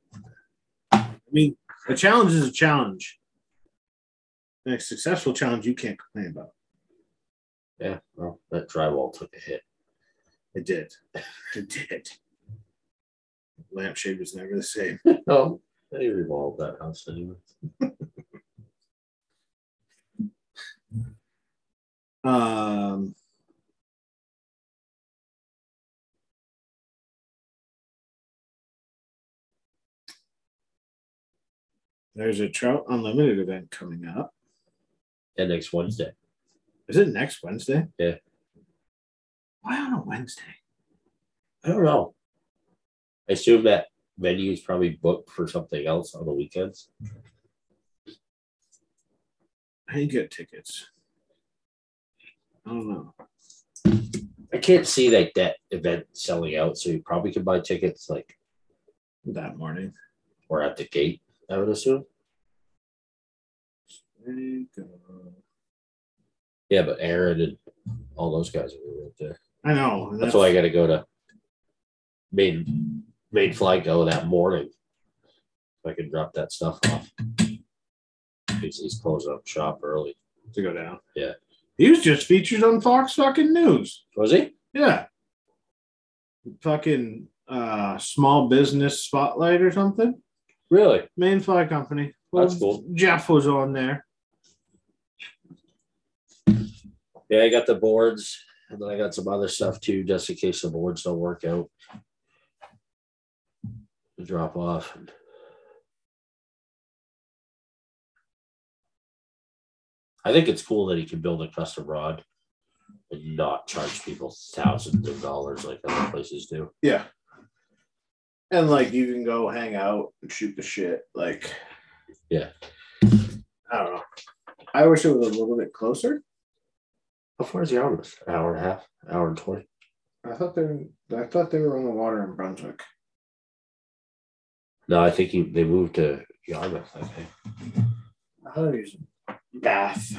I mean, a challenge is a challenge. And a successful challenge you can't complain about. Yeah, well, that drywall took a hit. It did. It did. Lampshade was never the same. No, they revolved that house anyway. Um, there's a Trout Unlimited event coming up. Next Wednesday. Is it next Wednesday? Yeah. Why on a Wednesday? I don't know. I assume that venue is probably booked for something else on the weekends. I didn't get tickets. I don't know. I can't see like that event selling out, so you probably can buy tickets like That morning. or at the gate. I would assume. There you go. Yeah, but Aaron and all those guys are right there. I know. and That's why I got to go to main main flight go that morning. If I can drop that stuff off. He's, he's closing up shop early. to go down. Yeah. He was just featured on Fox fucking News. Was he? Yeah. Fucking uh small business spotlight or something. Really? Maine Fly Company. That's cool. Jeff was on there. Yeah, I got the boards, and then I got some other stuff too, just in case the boards don't work out. Drop off. I think it's cool that he can build a custom rod and not charge people thousands of dollars like other places do. Yeah. And like you can go hang out and shoot the shit. Like, yeah. I don't know. I wish it was a little bit closer. How far is Yarmouth? An hour and a half, hour and twenty. I thought they were, I thought they were on the water in Brunswick. No, I think he, they moved to Yarmouth. I think. I thought he was in Bath.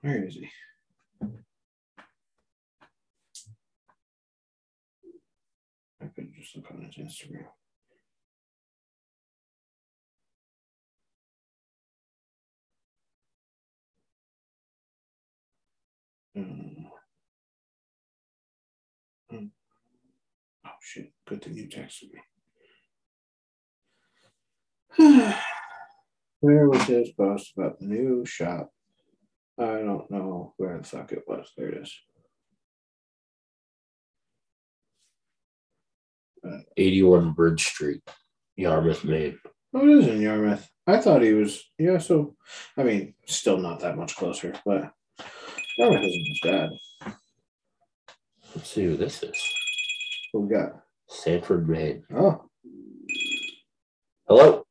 Where is he? I could just look on his Instagram. Hmm. Hmm. Oh shit! Good thing you texted me. Where was his post about the new shop? I don't know where the fuck it was. There it is. 81 Bridge Street, Yarmouth, Maine. Oh, it is in Yarmouth. I thought he was. Yeah, so I mean, still not that much closer, but Yarmouth isn't as bad. Let's see who this is. What we got? Sanford, Maine. Oh, Hello.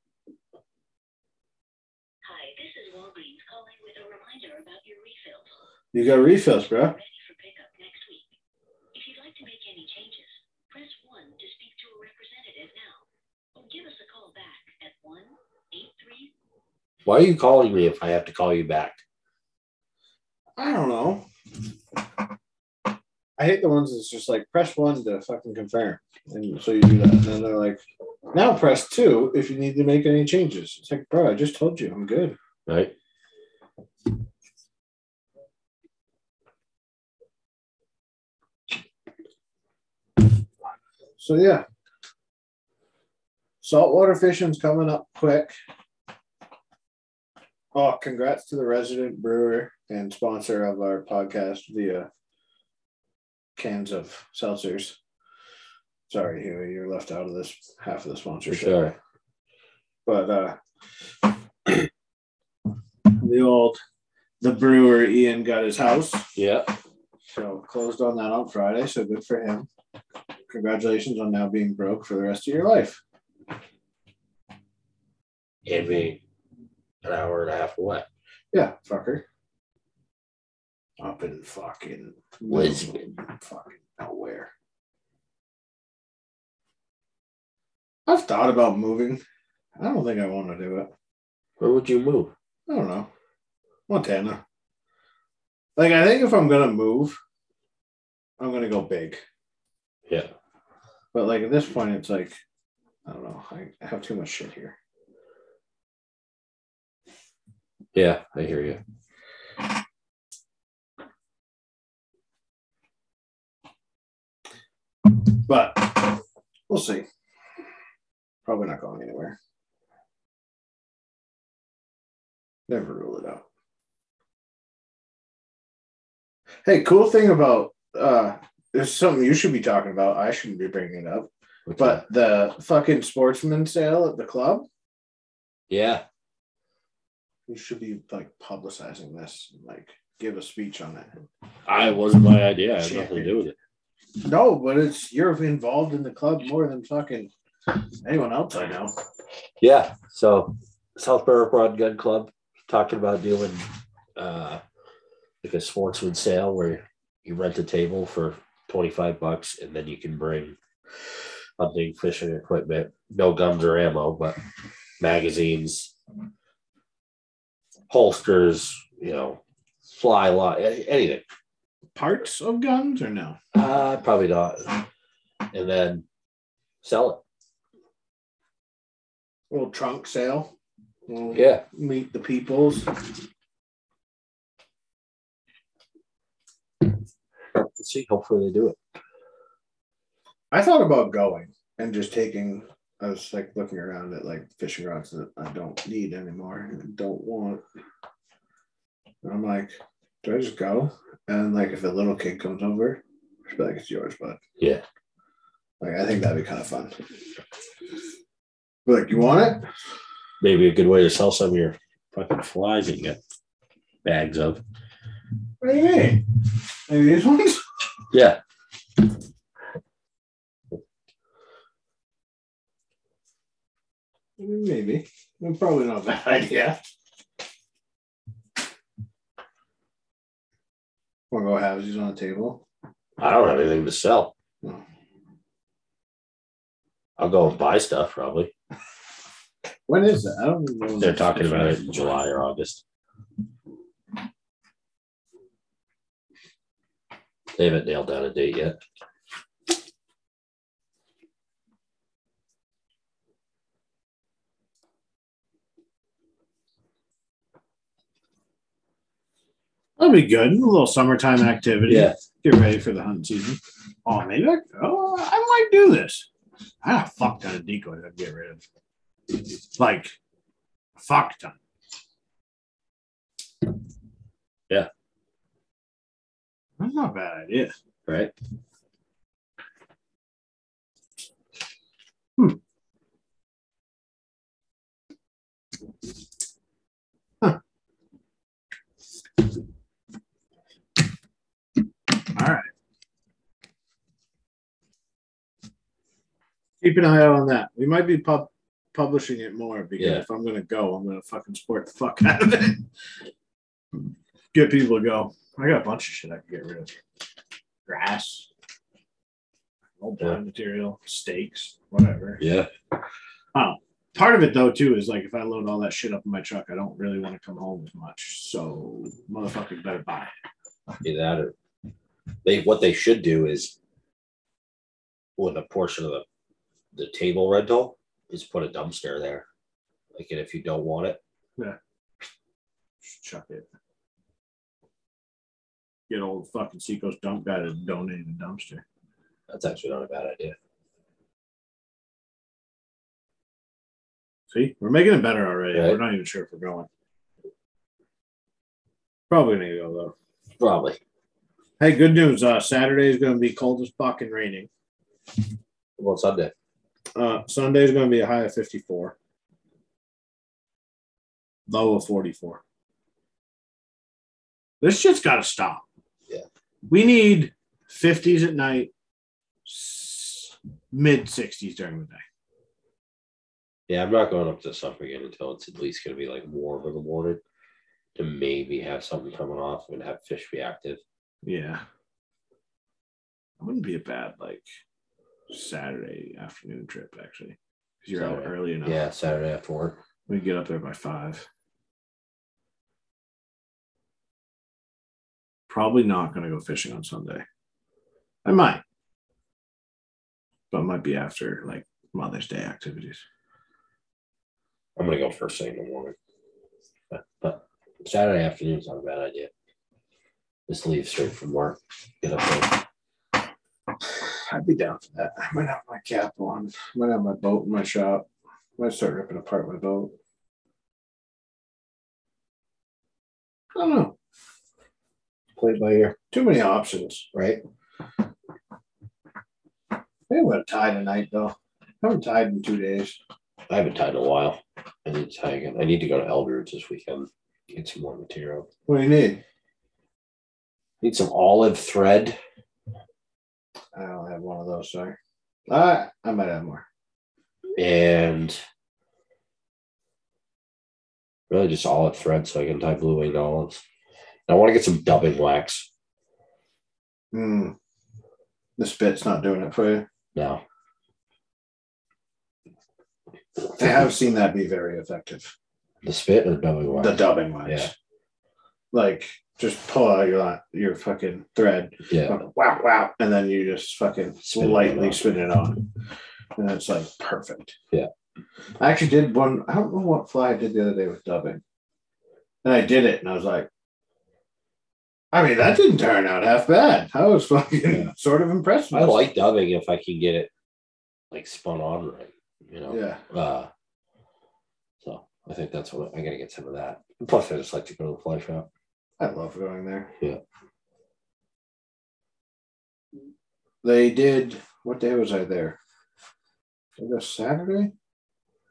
Hi, this is Walgreens calling with a reminder about your refills. you got refills, bro. Ready for pickup next week. If you'd like to make any changes, press 1 to speak to a representative now. Or give us a call back at 1 83 Why are you calling me if I have to call you back? I don't know. I hate the ones that's just like press one to fucking confirm, and so you do that, and then they're like, now press two if you need to make any changes. It's like, bro, I just told you I'm good. Right? So yeah, saltwater fishing's coming up quick. Oh, congrats to the resident brewer and sponsor of our podcast via cans of seltzers. Sorry, Huey, you're left out of this half of the sponsorship. sure. But uh the old the brewer Ian got his house. Yeah. So closed on that on Friday. So good for him. Congratulations on now being broke for the rest of your life. And me an hour and a half away. Yeah, fucker. Up in fucking Lisbon. Fucking nowhere. I've thought about moving. I don't think I want to do it. Where would you move? I don't know. Montana. Like I think if I'm gonna move, I'm gonna go big. Yeah. But like at this point, it's like I don't know. I have too much shit here. Yeah, I hear you. But we'll see. Probably not going anywhere. Never rule it out. Hey, cool thing about uh there's something you should be talking about. I shouldn't be bringing it up. What's But the fucking sportsman sale at the club, Yeah. You should be like publicizing this, and, like give a speech on it. I wasn't my idea. I had nothing to do with it. No, but it's you're involved in the club more than fucking anyone else I know. Yeah. So South Berwick Rod Gun Club talking about doing uh like a sportsman sale where you rent a table for 25 bucks and then you can bring hunting, fishing equipment, no guns or ammo, but magazines, holsters, you know, fly lot, anything. Parts of guns or no? Uh, probably not. And then sell it. little trunk sale. We'll. Yeah. meet the peoples. Let's see. Hopefully they do it. I thought about going and just taking. I was like looking around at like fishing rods that I don't need anymore and don't want. And I'm like, do I just go? And like, if a little kid comes over, just be like, it's yours, bud. Yeah. Like, I think that'd be kind of fun. Be like, you want it? Maybe a good way to sell some of your fucking flies that you got bags of. What do you mean? Maybe these ones? Yeah. Maybe. Well, Probably not a bad idea. Want to go have these on the table? I don't have anything to sell. No. I'll go and buy stuff probably. When is that? I don't even know. They're talking about it in July or August. They haven't nailed down a date yet. That'll be good. A little summertime activity. Yeah. Get ready for the hunting season. Oh, maybe I, oh, I might do this. I got a fuck ton of decoys I'd get rid of. Like, a fuck ton. Yeah. That's not a bad idea. Right. All right. Keep an eye out on that. We might be pub- publishing it more because Yeah. if I'm going to go, I'm going to fucking sport the fuck out of it. Get people to go. I got a bunch of shit I can get rid of. Grass, old Yeah. material, steaks, whatever. Yeah. Oh, Part of it though too is like if I load all that shit up in my truck, I don't really want to come home as much. So motherfuckers better buy. Be that or they what they should do is with a portion of the the table rental is put a dumpster there. Like and if you don't want it, Just chuck it. Get old fucking Seacoast dump guy to donate a dumpster. that's actually not a bad idea. See, we're making it better already. Right. We're not even sure if we're going. Probably gonna go though. Probably. Hey, good news. Uh, Saturday is gonna be cold as fuck and raining. Well Sunday. Uh, Sunday is gonna be a high of fifty-four, low of forty-four. This shit's got to stop. Yeah. we need fifties at night, mid sixties during the day. Yeah, I'm not going up to summer again until it's at least gonna be like warm in the morning to maybe have something coming off and have fish be active. Yeah. It wouldn't be a bad like Saturday afternoon trip actually. Because you're out early enough. Yeah, Saturday after work. We get up there by five. Probably not gonna go fishing on Sunday. I might. But it might be after like Mother's Day activities. I'm gonna go first thing in the morning. But, but Saturday afternoon's not a bad idea. Just leave straight from work. Get up there. I'd be down for that. I might have my cap on. I might have my boat in my shop. I might start ripping apart my boat. I don't know. Play by ear. Too many options. Right? I think I'm gonna tie tonight though. I haven't tied in two days. I haven't tied in a while. I need to tie again. I need to go to Eldredge this weekend. Get some more material. What do you need? Need some olive thread. I don't have one of those, sorry. Uh, I might have more. and really just olive thread so I can tie blue winged olives. And I want to get some dubbing wax Hmm. The spit's not doing it for you. No. I have seen that be very effective. The spit or dubbing wax? The dubbing wax. Yeah. Like just pull out your your fucking thread, yeah. wow, wow, and then you just fucking Spin it lightly on. spin it on, and it's like perfect. Yeah. I actually did one. I don't know what fly I did the other day with dubbing, and I did it, and I was like, I mean, that didn't turn out half bad. I was fucking Yeah. sort of impressed. I like dubbing if I can get it like spun on right, you know. Yeah. Uh, so I think that's what I gotta get some of that. Plus, I just like to go to the fly shop. I love going there. Yeah. They did. What day was I there? I guess Saturday.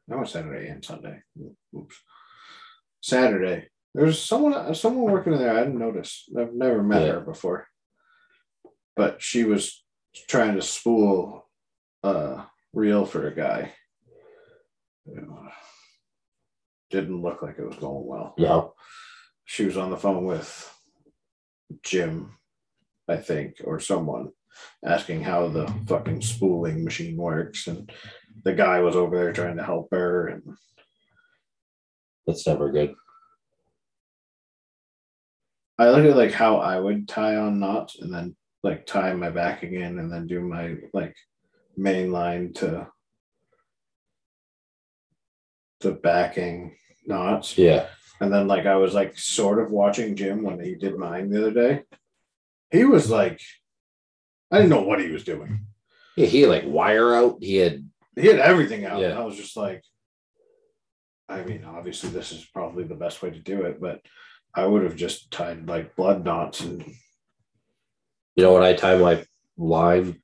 No, it was Saturday and Sunday. Oops. Saturday. There's someone someone working in there. I didn't notice. I've never met Yeah. her before. But she was trying to spool a reel for a guy. Didn't look like it was going well. No. She was on the phone with Jim, I think, or someone asking how the fucking spooling machine works. And the guy was over there trying to help her. And That's never good. I look at like how I would tie on knots and then like tie my back again and then do my like main line to the backing knots. Yeah. And then like I was like sort of watching Jim when he did mine the other day. He was like I didn't know what he was doing. Yeah, he had like wire out. He had He had everything out. Yeah. I was just like I mean, obviously this is probably the best way to do it, but I would have just tied like blood knots and you know when I tie my line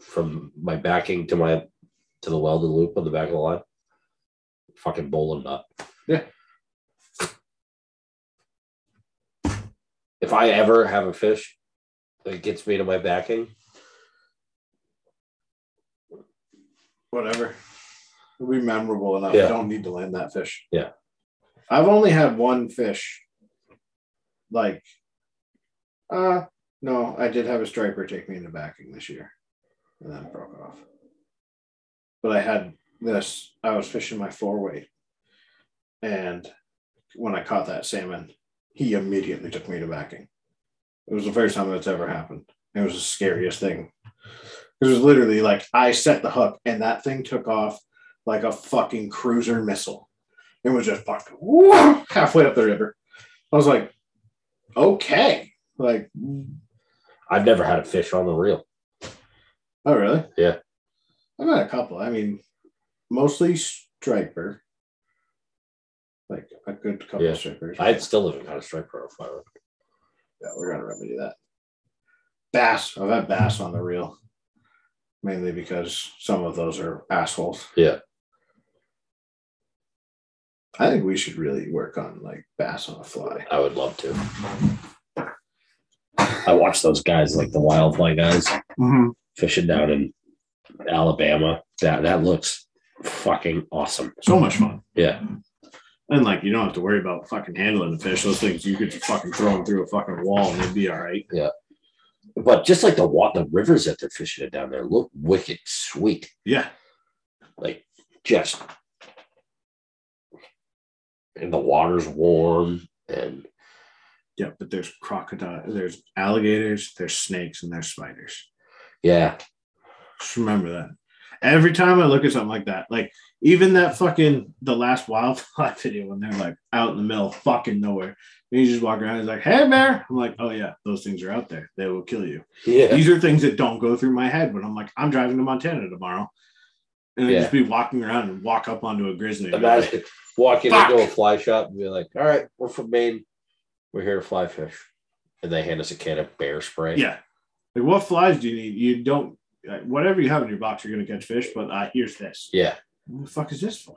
from my backing to my to the welded loop on the back of the line. Fucking bowline knot. Yeah. If I ever have a fish that gets me to my backing, whatever. It'll be memorable enough. Yeah. I don't need to land that fish. Yeah. I've only had one fish. Like, uh, no, I did have a striper take me into backing this year, and then it broke off. But I had this. I was fishing my four weight, and when I caught that salmon, he immediately took me to backing. It was the first time that's ever happened. It was the scariest thing. It was literally like I set the hook and that thing took off like a fucking cruiser missile. It was just fucking whoa, halfway up the river. I was like, okay. Like, I've never had a fish on the reel. oh, really? Yeah. I've had a couple. I mean, mostly striper. Like a good couple Yeah. of stripers. I still haven't got a striper on fire. Yeah, we're gonna remedy that. Bass. I've had bass on the reel. Mainly because some of those are assholes. Yeah. I think we should really work on like bass on a fly. I would love to. I watch those guys like the wildfly guys mm-hmm. fishing down in Alabama. That that looks fucking awesome. So much fun. Yeah. And like you don't have to worry about fucking handling the fish. Those things you could just fucking throw them through a fucking wall and they'd be all right. Yeah. But just like the wa- the rivers that they're fishing it down there look wicked sweet. Yeah. Like just and the water's warm and Yeah. But there's crocodile, there's alligators, there's snakes, and there's spiders. yeah. Just remember that. Every time I look at something like that, like even that fucking the last wildfly video when they're like out in the middle, of fucking nowhere. And you just walk around, he's like, hey bear. I'm like, oh yeah, those things are out there. They will kill you. Yeah. These are things that don't go through my head when I'm like, I'm driving to Montana tomorrow. And I'd just be walking around and walk up onto a grizzly. be like, Imagine walking Fuck. into a fly shop and be like, all right, we're from Maine. We're here to fly fish. And they hand us a can of bear spray. Yeah. Like, what flies do you need? You don't, uh, whatever you have in your box, you're going to catch fish, but uh, here's this. Yeah. What the fuck is this for?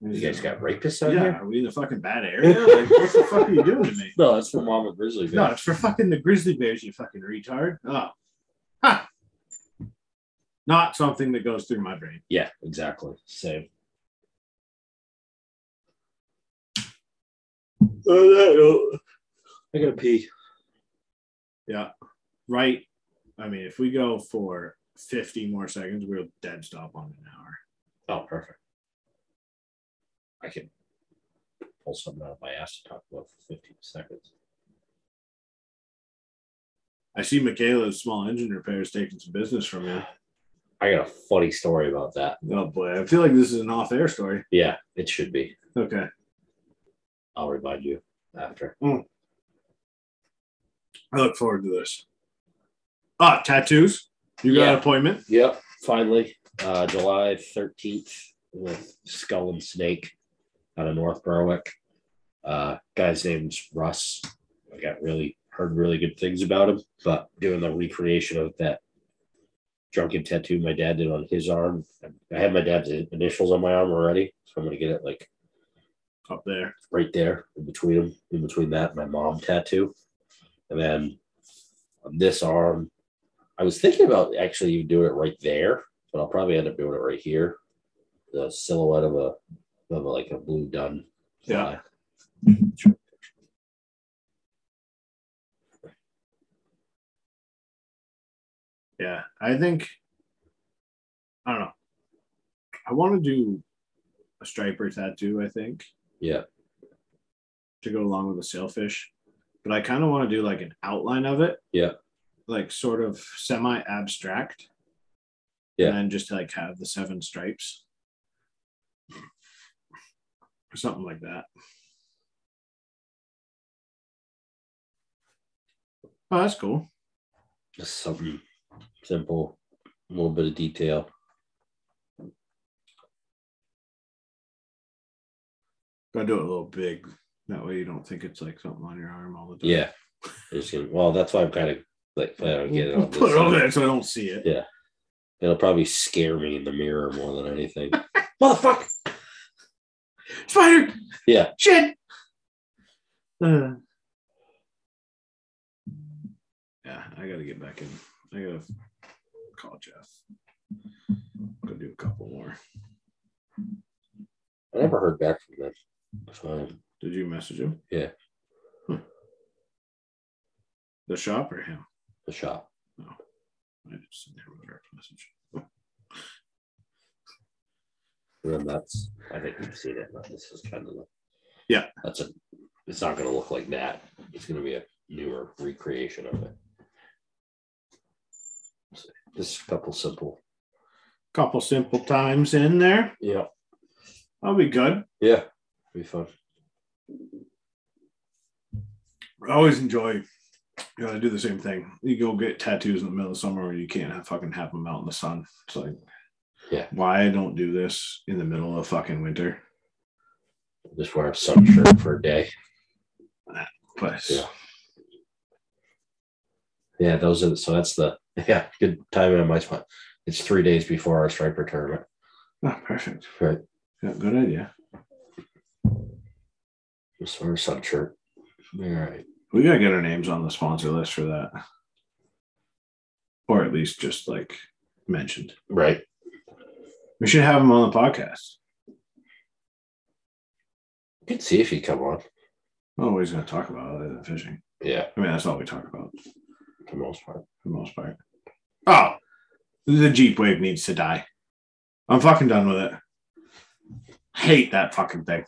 You guys got rapists out Yeah. here? Are we in the fucking bad area? Like, what the fuck are you doing to me? No, that's for Mama Grizzly No, it's for fucking the grizzly bears, you fucking retard. Oh. Ha. Not something that goes through my brain. Yeah, exactly. Same. I gotta pee. Yeah. Right. I mean, if we go for 50 more seconds, we'll dead stop on an hour. Oh, perfect. I can pull something out of my ass to talk about for 15 seconds. I see Michaela's small engine repairs taking some business from you. I got a funny story about that. Oh boy, I feel like this is an off-air story. Yeah, it should be. Okay. I'll remind you after. Mm. I look forward to this. Ah, tattoos. You got Yeah. an appointment? Yep, finally. Uh, July 13th with Skull and Snake out of North Berwick. Uh, guy's name's Russ. I got really heard really good things about him, but doing the recreation of that drunken tattoo my dad did on his arm. I had my dad's initials on my arm already, so I'm gonna get it like up there. right there in between them, in between that and my mom tattoo. And then on this arm, I was thinking about actually doing it right there, but I'll probably end up doing it right here. The silhouette of a of a, like a blue dun. Yeah. fly. Yeah, I think I don't know. I want to do a striper tattoo. I think Yeah. to go along with the sailfish, but I kind of want to do like an outline of it. Yeah. Like sort of semi abstract. Yeah. and then just like have the seven stripes or something like that. Oh, that's cool. Just something simple, a little bit of detail. Gotta do it a little big. That way you don't think it's like something on your arm all the time. Yeah. Gonna, well, that's why I'm kind of like on getting it on Put it over there so I don't see it. Yeah. It'll probably scare me in the mirror more than anything. Motherfucker. Spider! Yeah. Shit! Uh. yeah, I gotta get back in. I gotta call Jeff. I'm gonna do a couple more. I never heard back from them. So, Did you message him? Yeah. Hmm. The shop or him? The shop. I just sent him a direct message. And then that's I think you've seen it, but this is kind of the Yeah. That's a it's not gonna look like that. It's gonna be a newer recreation of it. So, Just a couple simple. Couple simple times in there. Yeah. I'll be good. Yeah. Be fun. I always enjoy. You know, I do the same thing. You go get tattoos in the middle of summer where you can't have, fucking have them out in the sun. It's like, Yeah. why I don't do this in the middle of fucking winter. Just wear a sun shirt for a day. But Yeah. Yeah, those are so that's the yeah, good timing on my spot. It's three days before our striper tournament. oh, perfect. Right. Yeah, good idea. Just wear a sun shirt. All right. We gotta get our names on the sponsor list for that, or at least just like mentioned. Right. We should have him on the podcast. You can see if he'd come on. Oh, he's gonna talk about other than fishing. Yeah, I mean, that's all we talk about for the most part. for the most part. Oh, the Jeep Wave needs to die. I'm fucking done with it. Hate that fucking thing.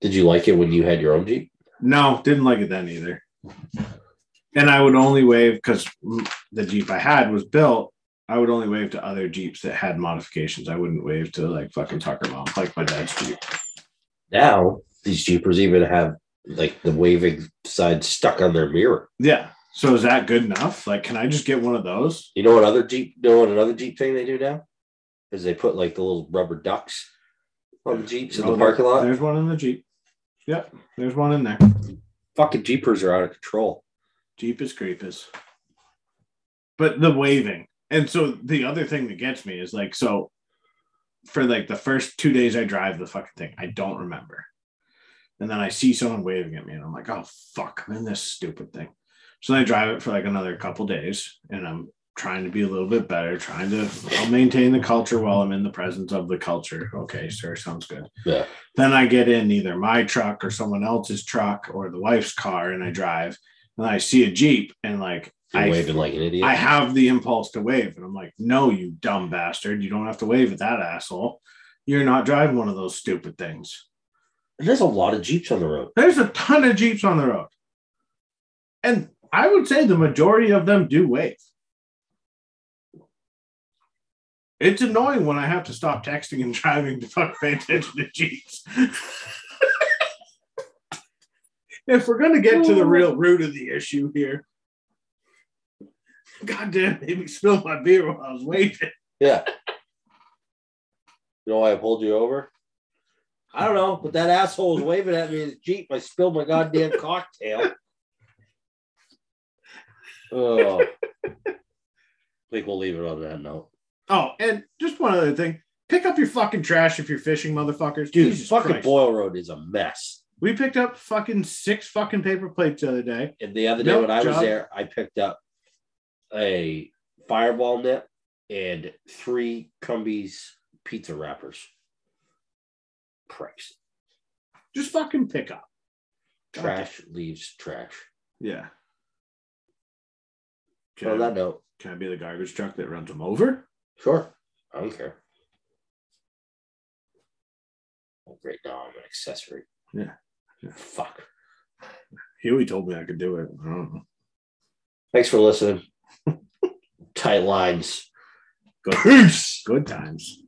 Did you like it when you had your own Jeep? No, didn't like it then either. And I would only wave because the Jeep I had was built. I would only wave to other Jeeps that had modifications. I wouldn't wave to like fucking Tucker Mom, like my dad's Jeep. Now these Jeepers even have like the waving side stuck on their mirror. Yeah. So is that good enough? Like, can I just get one of those? You know what other Jeep you know what another Jeep thing they do now? Is they put like the little rubber ducks on the Jeeps in Oh, the parking lot. There's one in the Jeep. Yep. There's one in there. Fucking Jeepers are out of control. Jeep is creepers. But the waving. And so the other thing that gets me is like, so for like the first two days I drive the fucking thing, I don't remember. And then I see someone waving at me and I'm like, oh fuck, I'm in this stupid thing. So then I drive it for like another couple days and I'm trying to be a little bit better, trying to I'll maintain the culture while I'm in the presence of the culture. Okay, sir, sounds good. Yeah. Then I get in either my truck or someone else's truck or the wife's car and I drive and I see a Jeep and like You're I waving like an idiot. I have the impulse to wave, and I'm like, no, you dumb bastard. You don't have to wave at that asshole. You're not driving one of those stupid things. There's a lot of Jeeps on the road. There's a ton of Jeeps on the road. And I would say the majority of them do wave. It's annoying when I have to stop texting and driving to fuck pay attention to Jeeps. if we're going to get to the oh. real root of the issue here, goddamn, made me spill my beer while I was waving. Yeah. You know why I pulled you over? I don't know, but that asshole was waving at me in his Jeep. I spilled my goddamn cocktail. Oh. I think we'll leave it on that note. Oh, and just one other thing. Pick up your fucking trash if you're fishing, motherfuckers. Dude, Jesus fucking Christ. Boyle Road is a mess. We picked up fucking six fucking paper plates the other day. And the other day when I was there, I picked up a fireball net and three Cumbies pizza wrappers. Pricks. Just fucking pick up. Trash leaves trash. Yeah. On Can, that note, can I be the garbage truck that runs them over? Sure. I don't care. Oh, great. Now I'm an accessory. Yeah. Yeah. Fuck. Huey told me I could do it. I don't know. Thanks for listening. Tight lines. Good, Peace. good times.